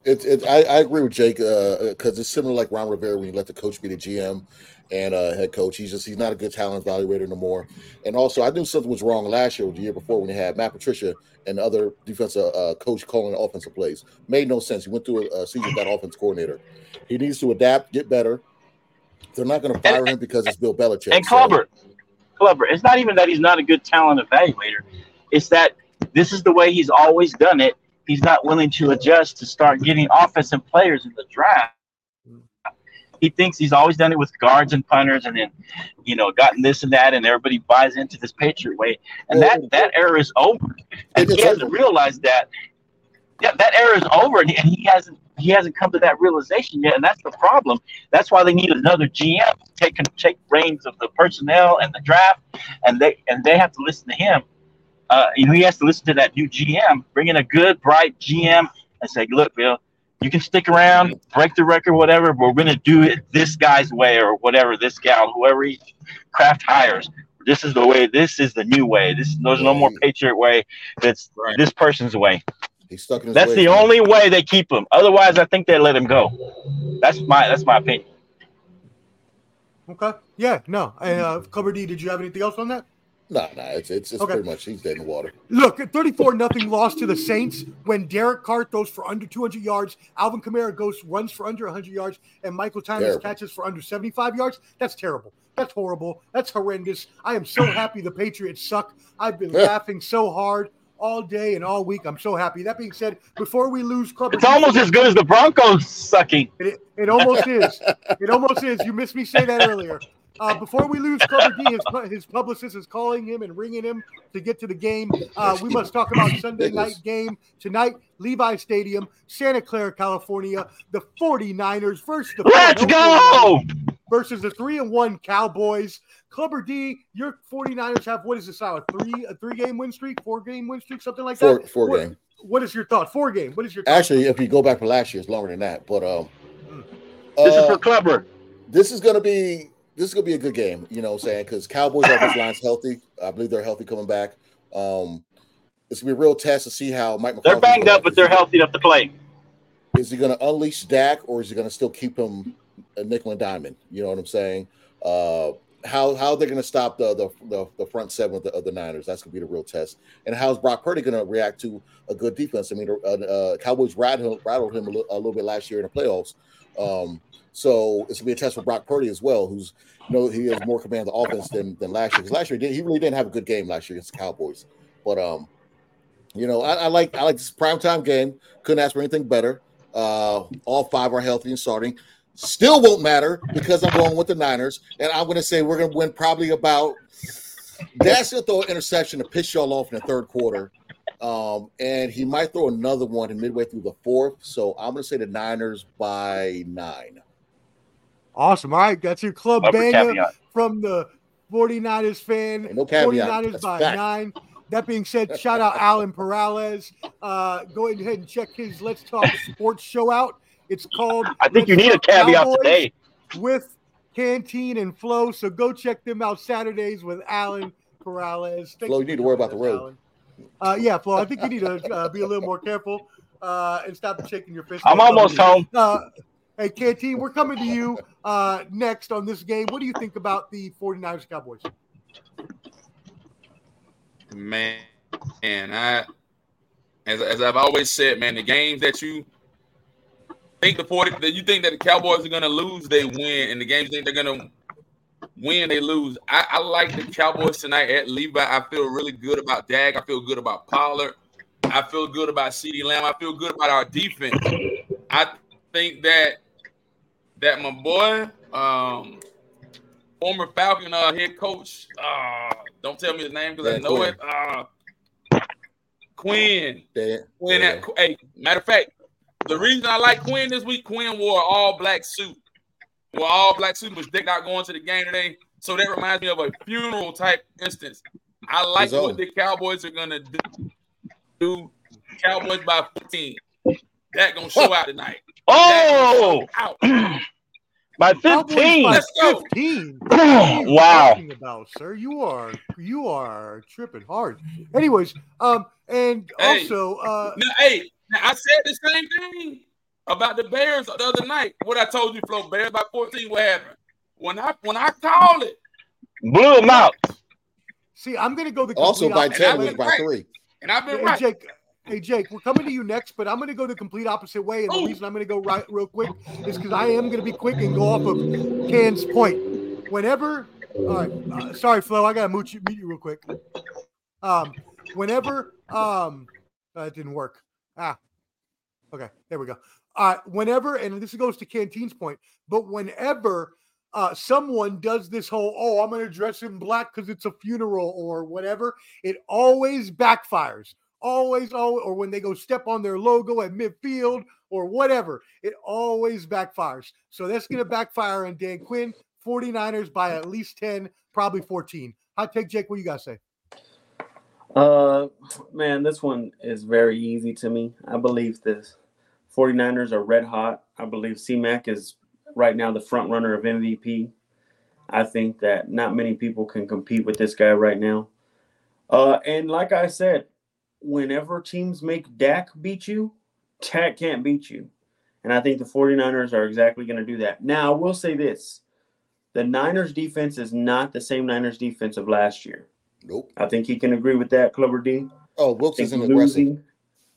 It, it, I, I agree with Jake Uh because it's similar like Ron Rivera when you let the coach be the GM and uh, head coach. He's just he's not a good talent evaluator no more. And also, I knew something was wrong last year or the year before when you had Matt Patricia and other defensive uh, coach calling offensive plays. Made no sense. He went through a, a season with that offense coordinator. He needs to adapt, get better. They're not going to fire him because it's Bill Belichick. And so- Clubber, Clubber, it's not even that he's not a good talent evaluator. It's that this is the way he's always done it. He's not willing to adjust to start getting offensive players in the draft. He thinks he's always done it with guards and punters, and then, you know, gotten this and that, and everybody buys into this Patriot way. And that that era is over. And he hasn't realized that. Yeah, that era is over, and he, and he hasn't he hasn't come to that realization yet, and that's the problem. That's why they need another GM to take take reins of the personnel and the draft, and they and they have to listen to him. Uh, you know, he has to listen to that new GM, bring in a good, bright GM, and say, "Look, Bill, you can stick around, break the record, whatever. But we're going to do it this guy's way, or whatever this gal, whoever he Kraft hires. This is the way. This is the new way. This there's no more Patriot way. It's Right. this person's way. He's stuck in his That's ways, the man. only way they keep him. Otherwise, I think they let him go. That's my that's my opinion. Okay. Yeah, no. And, uh, Clubber D, did you have anything else on that? Nah, nah. It's it's, it's Okay. pretty much he's dead in the water. Look, at 34 nothing loss to the Saints when Derek Carr throws for under 200 yards, Alvin Kamara goes runs for under 100 yards, and Michael Thomas Terrible. catches for under 75 yards. That's terrible. That's horrible. That's horrendous. I am so happy the Patriots suck. I've been Yeah. laughing so hard all day and all week. I'm so happy. That being said, before we lose Clubber It's almost as good as the Broncos sucking. It, it almost is. It almost is. You missed me say that earlier. Uh, before we lose Clubber D, his, his publicist is calling him and ringing him to get to the game. Uh, we must talk about Sunday night game tonight, Levi Stadium, Santa Clara, California. The 49ers versus the Let's go! versus the three and one Cowboys. Clubber D, your 49ers have what is this now? A three a three game win streak, four game win streak, something like Four that. four What- game. What is your thought? Four game. What is your thought? Actually, if you go back to last year, it's longer than that. But um, This is uh, for Clubber. this is gonna be this is gonna be a good game. You know what I'm saying? Because Cowboys offensive line's healthy. I believe they're healthy coming back. Um, it's gonna be a real test to see how Mike. They're banged up, but they're healthy enough to play. Is he gonna unleash Dak or is he gonna still keep him a nickel and diamond? You know what I'm saying? Uh, how how they're going to stop the, the the the front seven of the, of the Niners. That's going to be the real test. And how's Brock Purdy going to react to a good defense? I mean, uh, uh, Cowboys rattled him, rattled him a, little, a little bit last year in the playoffs. Um, so it's to be a test for Brock Purdy as well, who's you know he has more command of the offense than than last year. Because last year he, did, he really didn't have a good game last year against the Cowboys. But um, you know, I, I like I like this primetime game. Couldn't ask for anything better. Uh, all five are healthy and starting. Still won't matter because I'm going with the Niners, and I'm to say we're to win probably about. That's to throw an interception to piss y'all off in the third quarter, um, and he might throw another one in midway through the fourth. So I'm going to say the Niners by nine. Awesome. All right, that's your club Upper banger from the 49ers fan. Ain't no caveat. 49ers That's by fact. nine. That being said, shout out Alan Peralez. Uh, go ahead and check his Let's Talk Sports show out. It's called I think you Let's need a Talk caveat Cowboys today. with Canteen and Flo. So go check them out Saturdays with Alan Peralez. Thank Flo, you for need to worry about the road. Alan. Uh, yeah, Flo, I think you need to uh, be a little more careful uh, and stop shaking your fist. I'm almost home. Uh, hey, Canteen, we're coming to you uh, next on this game. What do you think about the 49ers Cowboys? man, and I, as, as I've always said, man, the games that you think the forty that you think that the Cowboys are gonna lose, they win, and the games that they're gonna win, they lose. I, I like the Cowboys tonight at Levi. I feel really good about Dak. I feel good about Pollard. I feel good about CeeDee Lamb. I feel good about our defense. I think that that my boy, um, former Falcon uh, head coach, uh, don't tell me his name because I know Quinn. it. Uh, Quinn. Quinn. At, hey, matter of fact, the reason I like Quinn this week, Quinn wore an all black suit. Wore all black suit, was decked out going to the game today. So that reminds me of a funeral type instance. I like His what the Cowboys are gonna do. do. Cowboys by 14. That gonna show out tonight. Oh, Out. by Cowboys 15. by Let's go. 15. What are you wow. talking about, sir? You are you are tripping hard. Anyways, um, and Hey. also, uh, Now, hey, now I said the same thing about the Bears the other night. What I told you, Flo, Bears by 14. What happened? When I when I called it, Blew him out. see, I'm gonna go the Also by opposite ten I was by right. three. and I've been Hey, right. Jake. Hey Jake, we're coming to you next, but I'm going to go the complete opposite way, and the reason I'm going to go right real quick is because I am going to be quick and go off of Can's point. Whenever, all right, uh, sorry, Flo, I got to mute you, mute you real quick. Um, whenever, um, uh, it didn't work. Ah, okay, there we go. Uh, whenever, and this goes to Canteen's point, but whenever uh, someone does this whole, oh, I'm going to dress in black because it's a funeral or whatever, it always backfires. Always, always, or when they go step on their logo at midfield or whatever, it always backfires. So that's going to backfire on Dan Quinn. 49ers by at least 10, probably 14. Hot take, Jake, what you got to say? Uh, man, this one is very easy to me. I believe this 49ers are red hot. I believe CMAC is right now the front runner of MVP. I think that not many people can compete with this guy right now. Uh, and like I said, whenever teams make Dak beat you, Dak can't beat you. And I think the 49ers are exactly going to do that. Now, I will say this the Niners defense is not the same Niners defense of last year. Nope. I think he can agree with that, Clubber D. Oh, Wilks isn't aggressive. losing.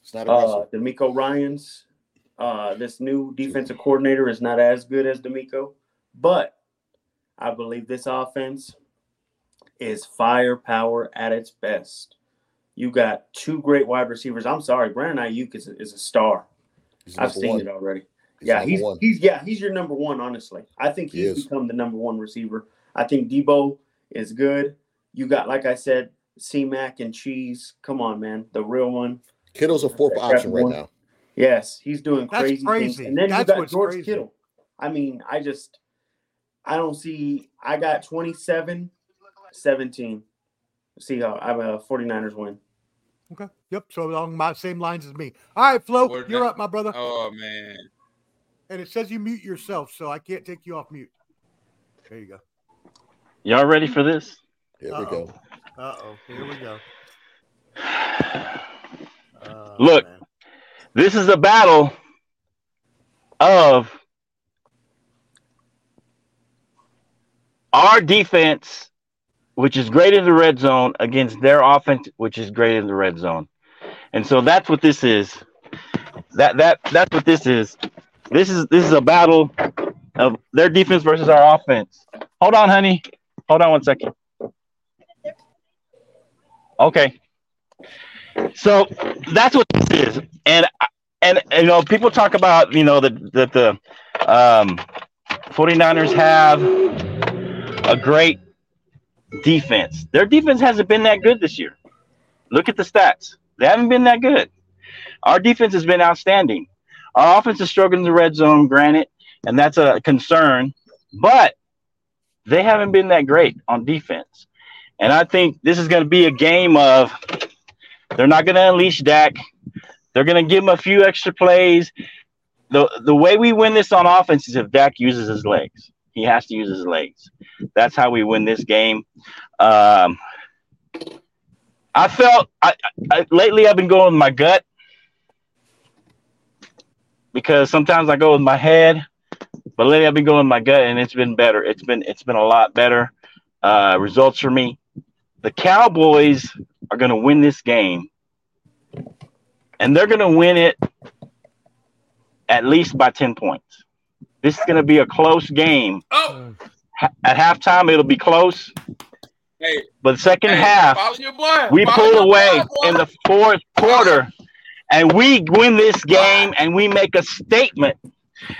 It's not Uh, aggressive. DeMeco Ryans, uh, this new defensive coordinator is not as good as DeMeco, but I believe this offense is firepower at its best. You got two great wide receivers. I'm sorry, Brandon Aiyuk is a, is a star. He's I've seen one. it already. He's yeah, he's one. he's yeah he's your number one. Honestly, I think he's is. become the number one receiver. I think Deebo is good. You got like I said, C Mac and Cheese. Come on, man, the real one. Kittle's a fourth option right one. now. Yes, he's doing That's crazy, crazy. things. And then That's you got George crazy. Kittle. I mean, I just I don't see I got 27 17. See how I'm a 49ers win. Okay. Yep. So along my same lines as me. All right, Flo, Word you're down. up, my brother. Oh man. And it says you mute yourself, so I can't take you off mute. There you go. Y'all ready for this? Here we Uh-oh. go. Uh oh. Here we go. Oh, Look. man. This is a battle of our defense, which is great in the red zone, against their offense, which is great in the red zone. And so that's what this is. That that that's what this is. This is this is a battle of their defense versus our offense. Hold on, honey. Hold on one second. Okay. So that's what this is. And and, you know, people talk about, you know, that that the um 49ers have a great defense. Their defense hasn't been that good this year. Look at the stats. They haven't been that good. Our defense has been outstanding. Our offense is struggling in the red zone, granted, and that's a concern, but they haven't been that great on defense. And I think this is going to be a game of they're not going to unleash Dak. They're going to give him a few extra plays. The, the way we win this on offense is if Dak uses his legs. He has to use his legs. That's how we win this game. Um, I felt I, I, lately I've been going with my gut because sometimes I go with my head, but lately I've been going with my gut and it's been better. It's been it's been a lot better uh, results for me. The Cowboys are going to win this game, and they're going to win it at least by ten points. This is going to be a close game. Oh, At halftime, it'll be close, hey, but the second hey, half, we Follow pull away in the fourth quarter and we win this game and we make a statement.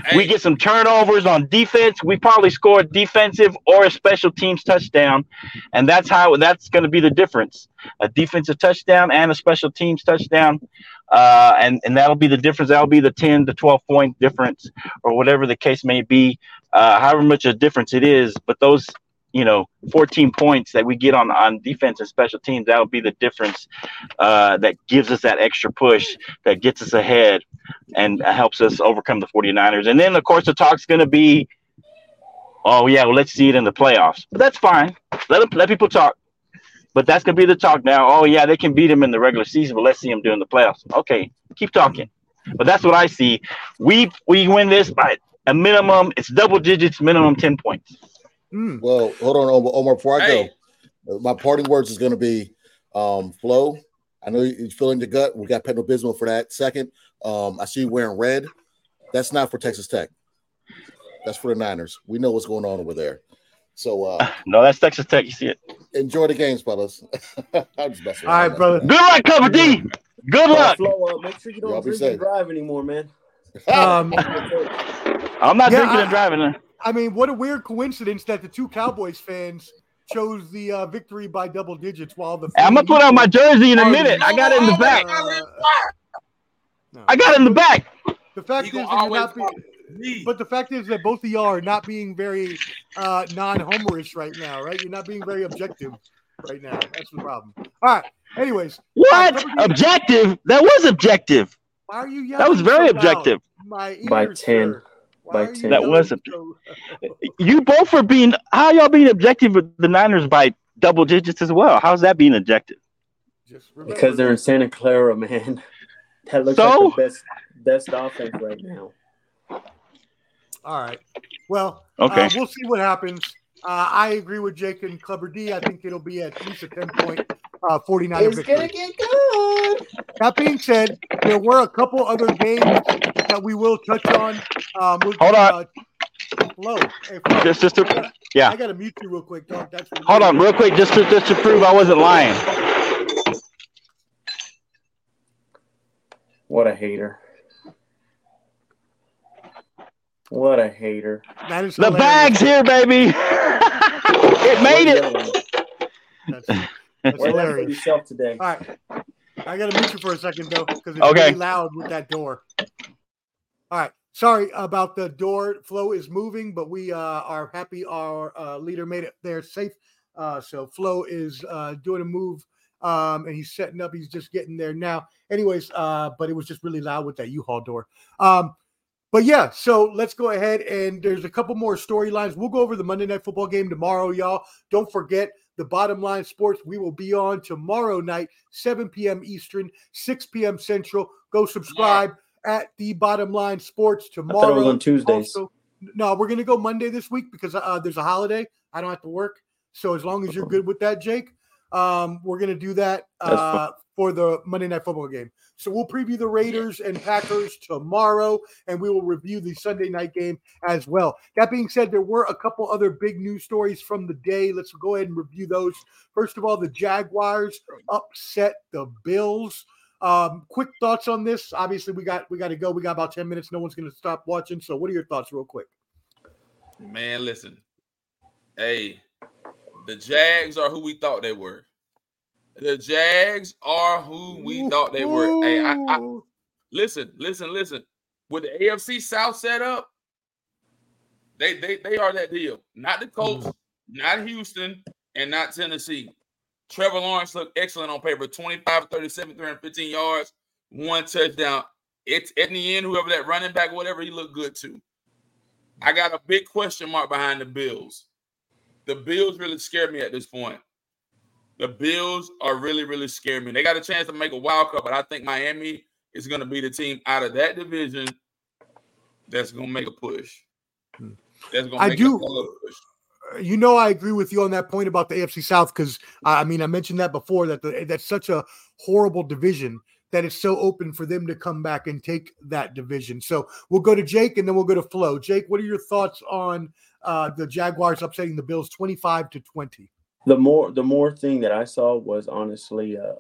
Hey, We get some turnovers on defense. We probably score a defensive or a special teams touchdown. And that's how that's going to be the difference. A defensive touchdown and a special teams touchdown. Uh, and, and that'll be the difference. That'll be the 10 to 12 point difference or whatever the case may be, uh, however much a difference it is. But those, you know, 14 points that we get on, on defense and special teams, that'll be the difference uh, that gives us that extra push that gets us ahead and helps us overcome the 49ers. And then, of course, the talk's going to be, oh, yeah, well, let's see it in the playoffs. But that's fine. Let, them, let people talk. But that's going to be the talk now. Oh, yeah, they can beat them in the regular season, but let's see them doing the playoffs. Okay, keep talking. But that's what I see. We we win this by a minimum. It's double digits, minimum 10 points. Mm. Well, hold on, Omar. Omar before I Hey. go, my parting words is going to be um, Flo. I know you're feeling the gut. We got Pepto Bismol for that. Second, um, I see you wearing red. That's not for Texas Tech. That's for the Niners. We know what's going on over there. So uh, No, that's Texas Tech. You see it. enjoy the games, fellas. I'm just messing All right, around. brother. Good luck, Clubber D. Good luck. Flo, uh, make sure you don't be drink and drive anymore, man. Um, I'm not Yeah, drinking I- and driving. I mean, what a weird coincidence that the two Cowboys fans chose the uh, victory by double digits while the. I'm gonna put on my jersey in a minute. I got it in the back. No. I got it in the back. The fact He is, that you're not being, but the fact is that both of y'all are not being very uh, non-homerish right now, right? You're not being very objective right now. That's the problem. All right. Anyways, What? Objective? That was objective. why are you yelling? That was very objective. My ears, By 10. sir. Why By 10. That was so- You both are being how y'all being objective with the Niners by double digits as well. How's that being objective? Just Because they're in Santa Clara, man. That looks So? like the best best offense right now. All right. Well, Okay. uh, we'll see what happens. Uh, I agree with Jake and Clubber D. I think it'll be at least a 10 point uh, 49 victory. get good. That being said, there were a couple other games that we will touch on. Um, we'll, Hold on. Uh, Flo, hey, Flo, Just just to yeah. I got to mute you real quick, dog. That's hold on real quick, just to just to prove I wasn't lying. What a hater. What a hater. That is The hilarious. bag's here, baby. it made it. That's, that's Wear that for hilarious. yourself today. All right. I got to mute you for a second, though, because it's Okay. really loud with that door. All right. Sorry about the door. Flo is moving, but we uh, are happy our uh, leader made it there safe. Uh, so Flo is uh, doing a move um, and he's setting up. He's just getting there now. Anyways, uh, but it was just really loud with that U-Haul door. Um, but yeah, so let's go ahead and there's a couple more storylines. We'll go over the Monday Night Football game tomorrow, y'all. Don't forget the Bottom Line Sports. We will be on tomorrow night, 7 p.m. Eastern, 6 p.m. Central. Go subscribe at the Bottom Line Sports I it tomorrow. was on Tuesdays. Also, no, we're gonna go Monday this week because uh, there's a holiday. I don't have to work. So as long as you're good with that, Jake, um, we're gonna do that uh, for the Monday Night Football game. So we'll preview the Raiders and Packers tomorrow, and we will review the Sunday night game as well. That being said, there were a couple other big news stories from the day. Let's go ahead and review those. First of all, the Jaguars upset the Bills. Um, quick thoughts on this. Obviously, we got we got to go. We got about ten minutes. No one's going to stop watching. So, what are your thoughts, real quick? Man, listen. Hey, the Jags are who we thought they were. The Jags are who we thought they were. Hey, I, I listen, listen, listen. With the AFC South set up, they they they are that deal. Not the Colts, mm. not Houston, and not Tennessee. Trevor Lawrence looked excellent on paper 25, 37, 315 yards, one touchdown. It's in the end, whoever that running back, whatever, he looked good too. I got a big question mark behind the Bills. The Bills really scared me at this point. The Bills are really, really scaring me. They got a chance to make a wild card, but I think Miami is going to be the team out of that division that's going to make a push. Hmm. That's going I to make do- a push. you know I agree with you on that point about the AFC South because I mean I mentioned that before that the, that's such a horrible division that it's so open for them to come back and take that division. So we'll go to Jake and then we'll go to Flo. Jake, what are your thoughts on uh, the Jaguars upsetting the Bills twenty five to twenty? The more the more thing that I saw was honestly uh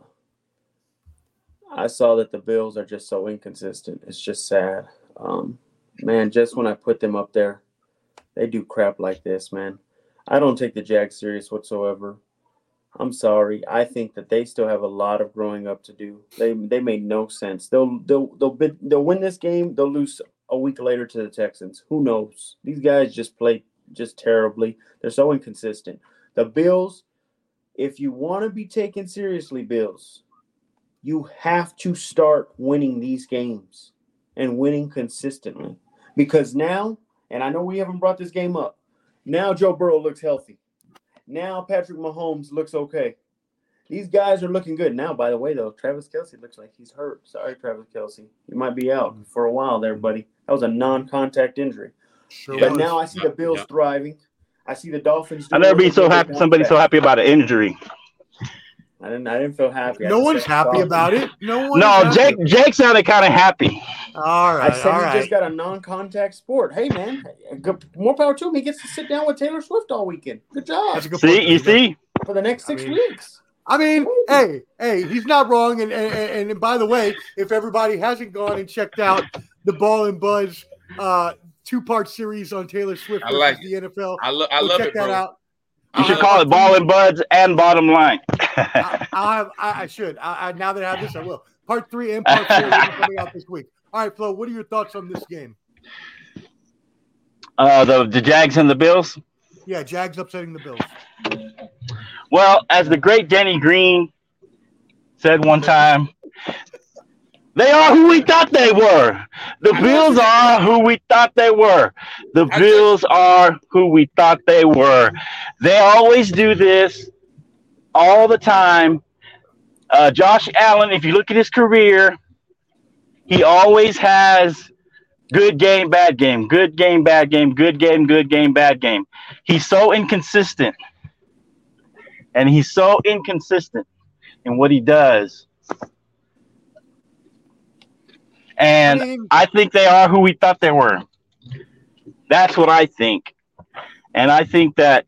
I saw that the Bills are just so inconsistent. It's just sad. Um man, just when I put them up there, they do crap like this, man. I don't take the Jags serious whatsoever. I'm sorry. I think that they still have a lot of growing up to do. They they made no sense. They'll they'll they'll, bid, they'll win this game. They'll lose a week later to the Texans. Who knows? These guys just play just terribly. They're so inconsistent. The Bills, if you want to be taken seriously, Bills, you have to start winning these games and winning consistently. Because now, and I know we haven't brought this game up, now Joe Burrow looks healthy. Now Patrick Mahomes looks okay. These guys are looking good. Now, by the way, though, Travis Kelce looks like he's hurt. Sorry, Travis Kelce. You might be out mm-hmm. for a while there, buddy. That was a non contact injury. Sure. But was. now I see the Bills Yeah. thriving. I see the Dolphins. I doing never what be so happy. bounced Somebody so happy about an injury. I didn't. I didn't feel happy. No one's happy sorry. about it. No one. No, Jake. Jake sounded kind of happy. All right. I right, said all he right. just got a non-contact sport. Hey man, good, more power to him. He gets to sit down with Taylor Swift all weekend. Good job That's a good point. See, you see, for the next I six mean- weeks. I mean, hey, hey, he's not wrong. And, and and by the way, if everybody hasn't gone and checked out the Ball and Buds uh, two part series on Taylor Swift I versus like the NFL, I, lo- I go love check it, that bro. out. you should call it ball and buds and bottom line. I, I'll have, I, I should. I, I, now that I have this, I will. Part three and part four coming out this week. All right, Flo, what are your thoughts on this game? uh, the the Jags and the Bills. Yeah, Jags upsetting the Bills. Well, as the great Denny Green said one time, they are who we thought they were. The Bills are who we thought they were. The Bills are who we thought they were. They always do this all the time. Uh, Josh Allen, if you look at his career, he always has good game, bad game, good game, bad game, good game, good game, bad game. He's so inconsistent and he's so inconsistent in what he does. And I think they are who we thought they were. That's what I think. And I think that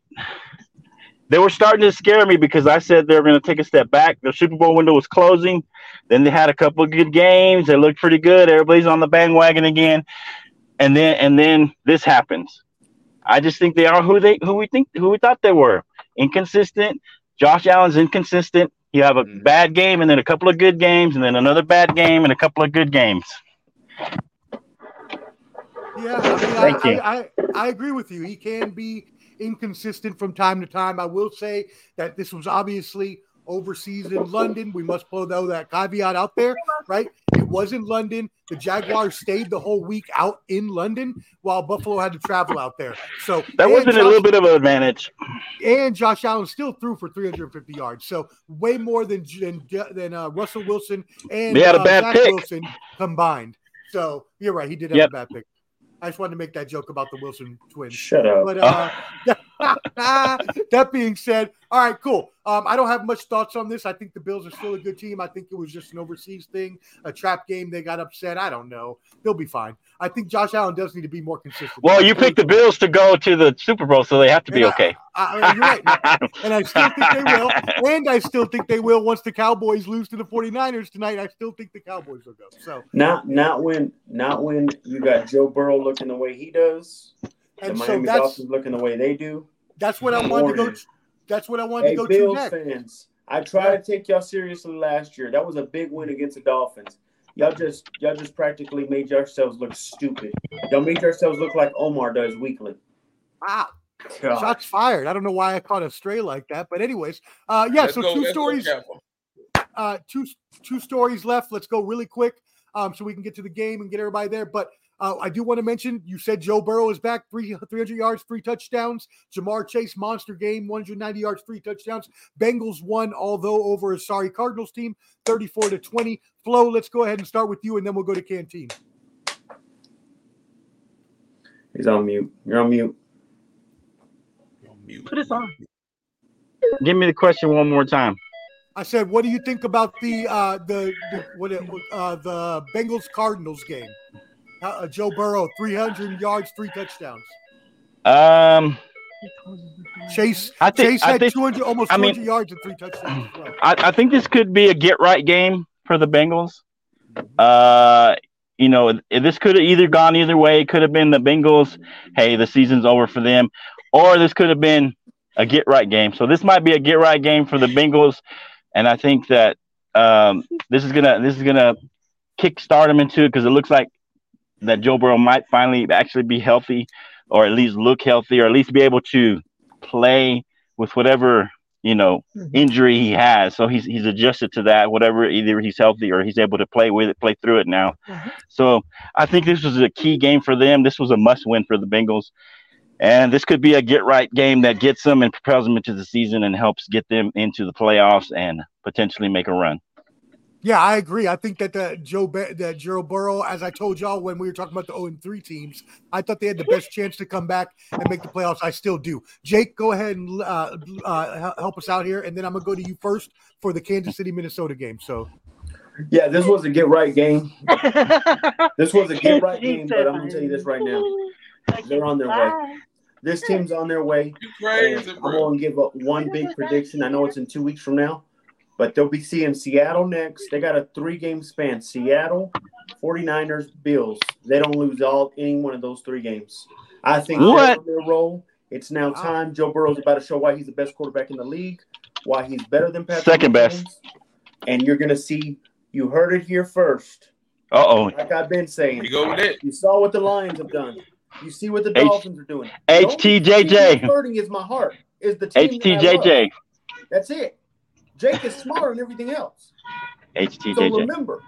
they were starting to scare me because I said they were going to take a step back. The Super Bowl window was closing. Then they had a couple of good games. They looked pretty good. Everybody's on the bandwagon again. And then and then this happens. I just think they are who they who we think who we thought they were. Inconsistent. Josh Allen's inconsistent. You have a Mhm. bad game and then a couple of good games and then another bad game and a couple of good games. Yeah, I mean, Thank I, you. I, I, I agree with you. He can be inconsistent from time to time. I will say that this was obviously overseas in London. We must throw that caveat out there, right? It was in London. The Jaguars stayed the whole week out in London while Buffalo had to travel out there. So That and would have been a little bit of an advantage. and Josh Allen still threw for 350 yards. So way more than than, than uh, Russell Wilson and They had a uh, bad Zach pick. Wilson combined. So you're right. He did have Yep. a bad pick. I just wanted to make that joke about the Wilson twins. Shut up. But uh, that being said, all right, cool. Um, I don't have much thoughts on this. I think the Bills are still a good team. I think it was just an overseas thing, a trap game. They got upset. I don't know. They'll be fine. I think Josh Allen does need to be more consistent. Well, you picked the Bills to go to the Super Bowl, so they have to be And okay. I, I- you're right. And I still think they will. And I still think they will once the Cowboys lose to the 49ers tonight. I still think the Cowboys will go. So, Not not when not when you got Joe Burrow looking the way he does, the and so Miami that's Dolphins looking the way they do. that's what I wanted to go. Morning. That's what I wanted Hey, to go to next. fans, I tried to take y'all seriously last year. That was a big win against the Dolphins. Y'all just y'all just practically made yourselves look stupid. Y'all made yourselves look like Omar does weekly. Wow. God. Shots fired. I don't know why I caught a stray like that, but anyways, uh, yeah. Let's so go- 2 stories, uh, two two stories left. Let's go really quick, um, so we can get to the game and get everybody there. But uh, I do want to mention you said Joe Burrow is back, three 300 yards, three touchdowns. Ja'Marr Chase monster game, 190 yards, three touchdowns. Bengals won, although over a sorry Cardinals team, 34 to 20. Flo, let's go ahead and start with you, and then we'll go to Canteen. He's on mute. You're on mute. Mute. Put us on. Give me the question one more time. I said, what do you think about the uh, the, the what it, uh, the Bengals Cardinals game? Uh, Joe Burrow, 300 yards, three touchdowns. Um, Chase I think- Chase I had think- 200 almost I mean- 200 yards and three touchdowns. as well. I, I think this could be a get right game for the Bengals. Uh, you know, this could have either gone either way. It could have been the Bengals, hey, the season's over for them, or this could have been a get right game. So this might be a get right game for the Bengals, and I think that um, this is gonna this is gonna kickstart them into it because it looks like that Joe Burrow might finally actually be healthy, or at least look healthy, or at least be able to play with whatever you know mm-hmm. injury he has. So he's he's adjusted to that. Whatever, either he's healthy or he's able to play with it, play through it now. Mm-hmm. So I think this was a key game for them. This was a must win for the Bengals. And this could be a get right game that gets them and propels them into the season and helps get them into the playoffs and potentially make a run. Yeah, I agree. I think that the Joe Ba- that Joe Burrow, as I told y'all when we were talking about the 0 and 3 teams, I thought they had the best chance to come back and make the playoffs. I still do. Jake, go ahead and uh, uh, help us out here, and then I'm gonna go to you first for the Kansas City Minnesota game. So Yeah, this was a get right game. This was a get right game, but I'm gonna tell you this right now. They're on their way. This team's on their way. You And crazy, I'm going to give up one big prediction. I know it's in two weeks from now, but they'll be seeing Seattle next. They got a three game span Seattle, 49ers, Bills. They don't lose all any one of those three games. I think they're What? on their roll. It's now time. Joe Burrow's about to show why he's the best quarterback in the league, why he's better than Patrick. Second best. And you're going to see, you heard it here first. Uh oh. Like I've been saying, You go with it. you saw what the Lions have done. You see what the H- Dolphins are doing. The only team HTJJ. that's hurting is my heart. Is the team that I love. HTJJ. That's it. Jake is smarter than everything else. HTJJ. So remember,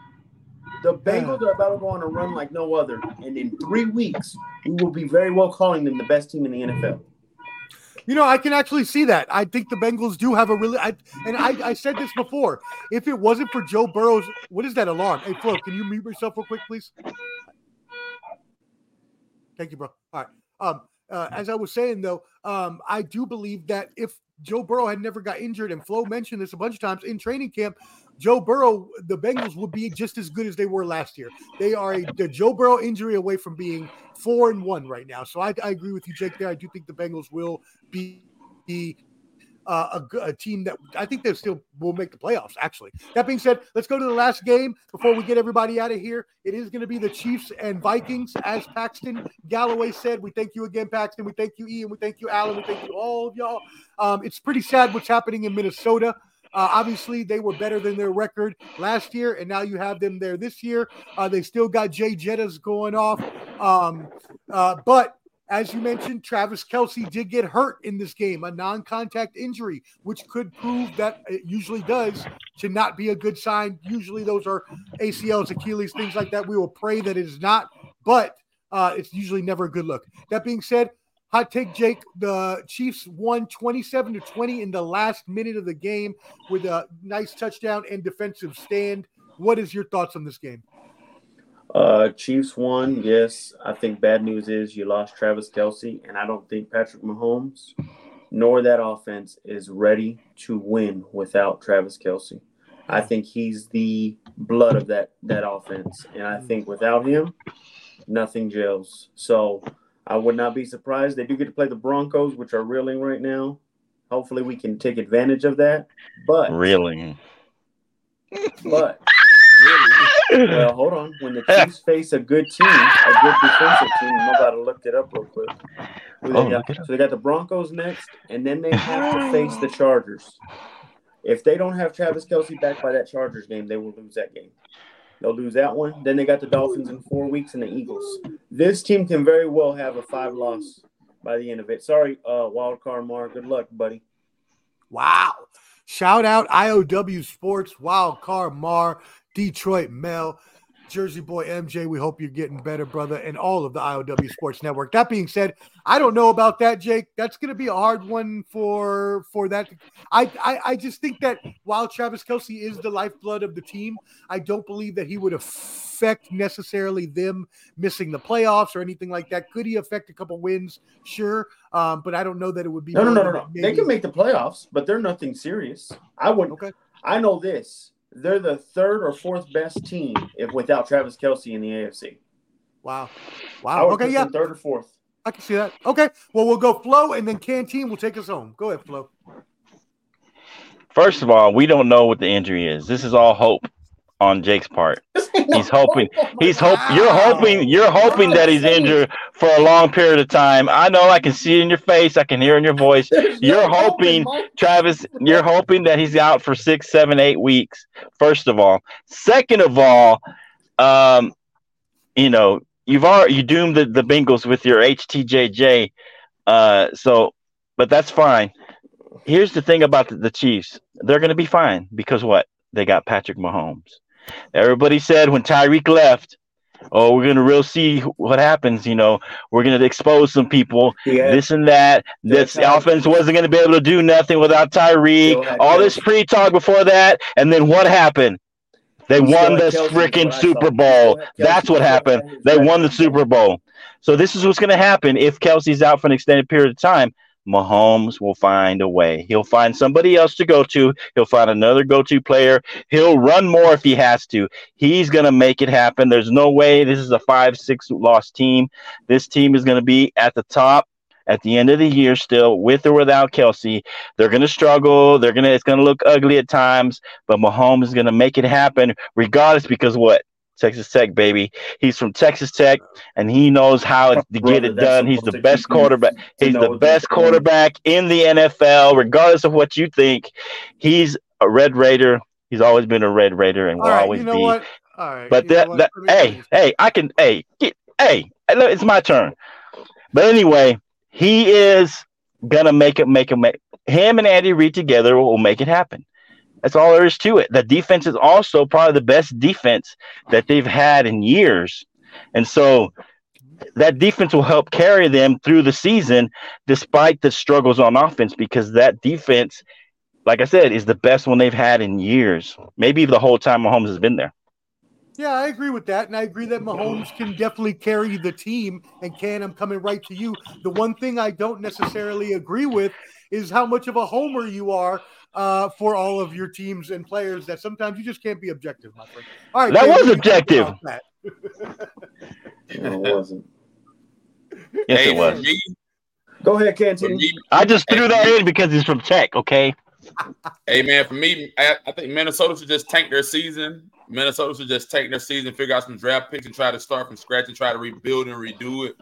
the Bengals are about to go on a run like no other, and in three weeks, we will be very well calling them the best team in the NFL. you know, I can actually see that. I think the Bengals do have a really, I, and I, I said this before. If it wasn't for Joe Burrow's, what is that alarm? Hey, Flo, can you mute yourself real quick, please? Thank you, bro. All right. Um, uh, as I was saying though, um, I do believe that if Joe Burrow had never got injured, and Flo mentioned this a bunch of times in training camp, Joe Burrow, the Bengals would be just as good as they were last year. They are a the Joe Burrow injury away from being four and one right now. So I, I agree with you, Jake. There, I do think the Bengals will be. Uh, a, a team that I think they still will make the playoffs. Actually, that being said, let's go to the last game before we get everybody out of here. It is going to be the Chiefs and Vikings, as Paxton Galloway said. We thank you again, Paxton. We thank you, Ian. We thank you, Alan. We thank you, all of y'all. Um, it's pretty sad what's happening in Minnesota. Uh, obviously, they were better than their record last year, and now you have them there this year. Uh, they still got Jay Jettas going off. Um, uh, but as you mentioned, Travis Kelce did get hurt in this game, a non contact injury, which could prove that it usually does to not be a good sign. Usually, those are ACLs, Achilles, things like that. We will pray that it is not, but uh, it's usually never a good look. That being said, hot take, Jake. The Chiefs won 27 to 20 in the last minute of the game with a nice touchdown and defensive stand. What is your thoughts on this game? Uh, Chiefs won. Yes, I think bad news is you lost Travis Kelce, and I don't think Patrick Mahomes nor that offense is ready to win without Travis Kelce. I think he's the blood of that that offense, and I think without him, nothing gels. So I would not be surprised. They do get to play the Broncos, which are reeling right now. Hopefully, we can take advantage of that. But Reeling. but well, hold on. When the Chiefs face a good team, a good defensive team, I'm about to look it up real quick. Who they Oh, got- look it up. So they got the Broncos next, and then they have to face the Chargers. If they don't have Travis Kelce back by that Chargers game, they will lose that game. They'll lose that one. Then they got the Dolphins in four weeks and the Eagles. This team can very well have a five loss by the end of it. Sorry, uh, Wild Card Mar. Good luck, buddy. Wow. Shout out IOW Sports, Wild Card Mar, Detroit Mel, Jersey Boy MJ. We hope you're getting better, brother, and all of the IOW Sports Network. That being said, I don't know about that, Jake. That's going to be a hard one for for that. I, I I just think that while Travis Kelce is the lifeblood of the team, I don't believe that he would affect necessarily them missing the playoffs or anything like that. Could he affect a couple wins? Sure, um, but I don't know that it would be. No, no, no, no, no. They can make the playoffs, but they're nothing serious. I would. Okay. I know this. They're the third or fourth best team if without Travis Kelce in the AFC. Wow. I Wow. would Okay, put yeah, them third or fourth. I can see that. Okay. Well, we'll go Flo and then Canteen will take us home. Go ahead, Flo. First of all, we don't know what the injury is. This is all hope on Jake's part. He's hoping. He's hope. You're hoping. You're hoping that he's injured for a long period of time. I know. I can see it in your face. I can hear in your voice. You're hoping, Travis. You're hoping that he's out for six, seven, eight weeks. First of all. Second of all, um, you know, you've already you doomed the, the Bengals with your HTJJ. Uh, so, but that's fine. Here's the thing about the, the Chiefs. They're going to be fine because what? They got Patrick Mahomes. Everybody said when Tyreek left, oh, we're to real see what happens. You know, we're to expose some people, Yeah. this and that. This Tyreek. offense wasn't to be able to do nothing without Tyreek. All this pre talk before that. And then what happened? They still won the freaking is what I Super Bowl. That's what happened. They won the Super Bowl. So this is what's to happen if Kelce's out for an extended period of time. Mahomes will find a way. He'll find somebody else to go to. He'll find another go-to player. He'll run more if he has to. He's going to make it happen. There's no way this is a five, six loss team. This team is going to be at the top at the end of the year still with or without Kelce. They're going to struggle. They're going to, it's going to look ugly at times, but Mahomes is going to make it happen regardless because what? Texas Tech, baby. He's from Texas Tech and he knows how to get Brother, it done. He's the best quarterback. He's the best quarterback in the NFL, regardless of what you think. He's a Red Raider. He's always been a Red Raider and will All right. always You know be. what? All right. But you that, that hey, hey, I can, hey, get, hey, look, it's my turn. But anyway, he is gonna make it, make it, make him and Andy Reid together will make it happen. That's all there is to it. The defense is also probably the best defense that they've had in years, and so that defense will help carry them through the season, despite the struggles on offense, because that defense, like I said, is the best one they've had in years. Maybe the whole time Mahomes has been there. Yeah, I agree with that. And I agree that Mahomes can definitely carry the team. And Can, I'm coming right to you. The one thing I don't necessarily agree with is how much of a homer you are uh, for all of your teams and players that sometimes you just can't be objective, my friend. All right. That Can, was what do you think objective. that? No, it wasn't. Yes, hey, it was. For me, Go ahead, for Canteen. me, I just threw that in because he's from Tech. Okay. hey man, for me, I, I think Minnesota should just tank their season. Minnesota should just tank their season, figure out some draft picks, and try to start from scratch and try to rebuild and redo it.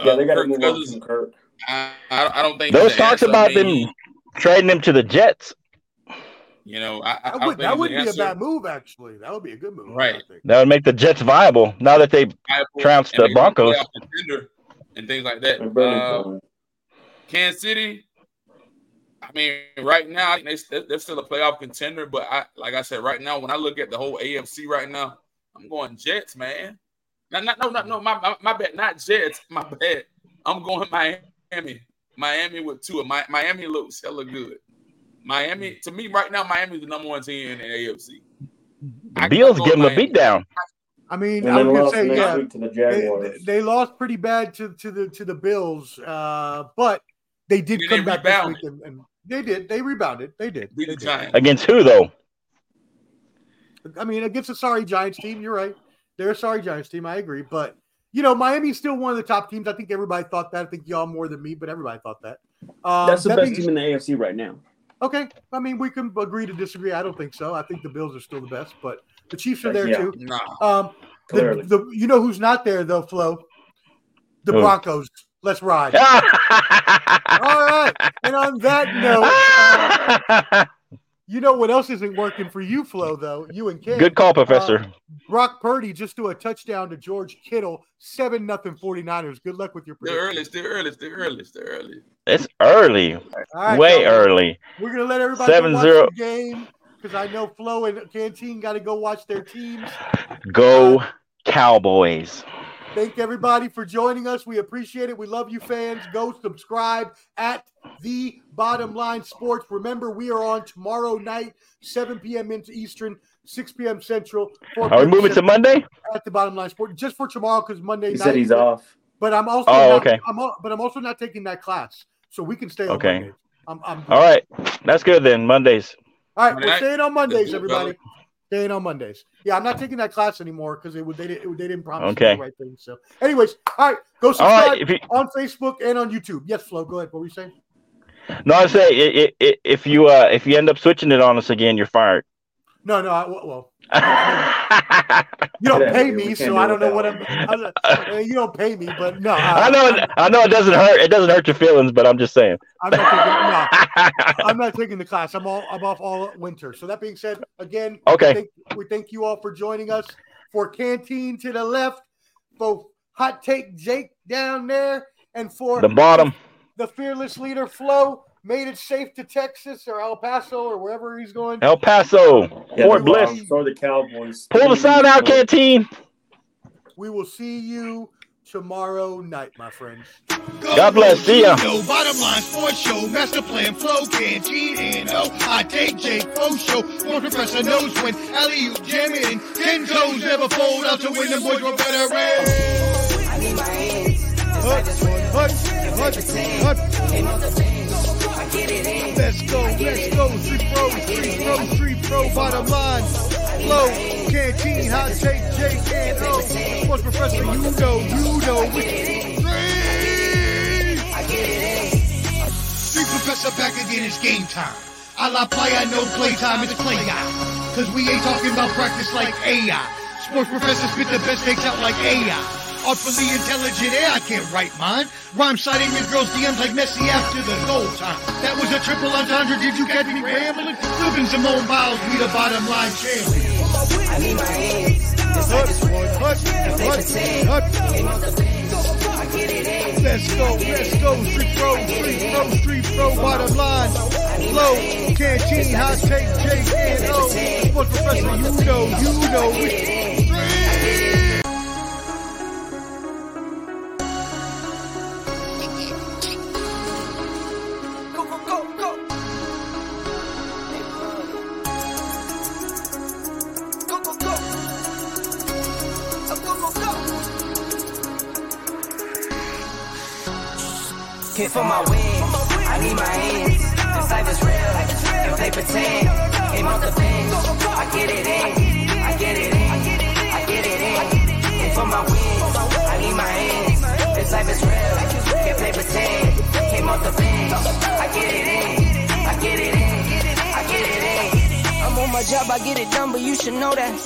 Yeah, Uh, they got to Kirk move on Cousins, Kirk. I, I, I don't think Those talks answer. I about mean, them trading him to the Jets. You know, I, I, I That, would, think that he's wouldn't the be a bad move, actually. That would be a good move. Right. I think. That would make the Jets viable now that they Viable trounced the make them a Broncos. and things like that. And Brandon Uh, Kansas City. I mean, right now I think they they're still a playoff contender, but I like I said, right now when I look at the whole AFC right now, I'm going Jets, man. No, no, no, no, no my, my, my bad, not Jets, my bad. I'm going Miami. Miami with two. Mi- Miami looks hella good. Miami to me right now, Miami's the number one team in the AFC. I- Bills I'm give going him a Miami. beatdown. I mean, I then was gonna say, yeah, the they, they lost pretty bad to, to the to the Bills, uh, but they did They come back this rebounded. week, and, and they did. They rebounded. They did. They the did. Against who though? I mean, against a sorry Giants team, you're right. They're a sorry Giants team. I agree, but you know, Miami's still one of the top teams. I think everybody thought that. I think y'all more than me, but everybody thought that. Um, That's the that best being- team in the AFC right now. Okay, I mean, we can agree to disagree. I don't think so. I think the Bills are still the best, but the Chiefs are there Yeah. too. Nah. Um, the, the you know who's not there though, Flo? The Who? Broncos. Let's ride. All right. And on that note, uh, you know what else isn't working for you, Flo? Though you and Ken. Good call, Professor. Um, Brock Purdy just threw a touchdown to George Kittle, seven nothing 49ers. Good luck with your Still prediction. early, still early, still early, still early. it's early, All right, way y'all. early. We're gonna let everybody go 7-0. watch the game because I know Flo and Canteen got to go watch their teams. Go Cowboys. Thank everybody for joining us. We appreciate it. We love you, fans. Go subscribe at the Bottom Line Sports. Remember, we are on tomorrow night, 7 p.m. into Eastern, 6 p.m. Central. 4 Are we moving to Monday? at the Bottom Line sports, just for tomorrow because Monday He night. said he's off. But I'm also Oh, not, okay. I'm but I'm also not taking that class, so we can stay Okay. Mondays. I'm, I'm. All right, that's good then. Mondays. All right, we're night? staying on Mondays, Let's everybody. Brother. Staying on Mondays. Yeah, I'm not taking that class anymore because it would they didn't they didn't promise Okay. me the right thing. So, anyways, all right, go subscribe right. You, on Facebook and on YouTube. Yes, Flo, go ahead. What were you saying? no, I say i i i if you uh if you end up switching it on us again, you're fired. No, no, I, well, you don't pay me, so do I don't know what I'm. I, uh, you don't pay me, but no, I know. it- I know it doesn't hurt. It doesn't hurt your feelings, but I'm just saying. I'm not taking, no, I'm not taking the class. I'm all I'm off all winter. So that being said, again, Okay. we thank, we thank you all for joining us for Canteen to the left, for Hot Take Jake down there, and for the bottom. the fearless leader Flo made it safe to Texas or El Paso or wherever he's going. El Paso. Yeah, Fort Bliss. Bucs Or the Cowboys. Pull the sign out, canteen. We will see you tomorrow night, my friends. God bless. See ya. Yo, bottom line sports show, master plan, flow, canteen, and oh, I take Jake Fo show. One professor knows when alley oop jam it in. Ten toes never fold out to win. Them boys were better ran. I need my hands. Hut, hut, hut, hut. Let's go, let's go. Street pro, street pro, street pro, bottom line. Flow, canteen, hot take, Jake, and oh. Sports professor, you know, you know. We Street professor back again, it's game time. A la playa, no playtime, it's play guy. Cause we ain't talking about practice like AI. Sports professor spit the best takes out like AI. Artfully intelligent, yeah, I can't write mine. Rhyme citing his girl's DMs like Messi after the goal time. That was a triple entendre, did you catch me rambling? Flipping Simone Biles, we the bottom line champion. I need my hands. It. Let's go, let's go, street pro, street pro, street pro, bottom line. Flow, canteen, hot take, Jake, and O. Sports professor, you know, you know. We Hit for my wins. I need my hands. This life is real. And play pretend. Came off the bench. I get it in. I get it in. I get it in. Hit for my wins. I need my hands. This life is real. Can't play pretend. Came off the bench. I get it in. I get it in. I get it in. I'm on my job. I get it done, but you should know that.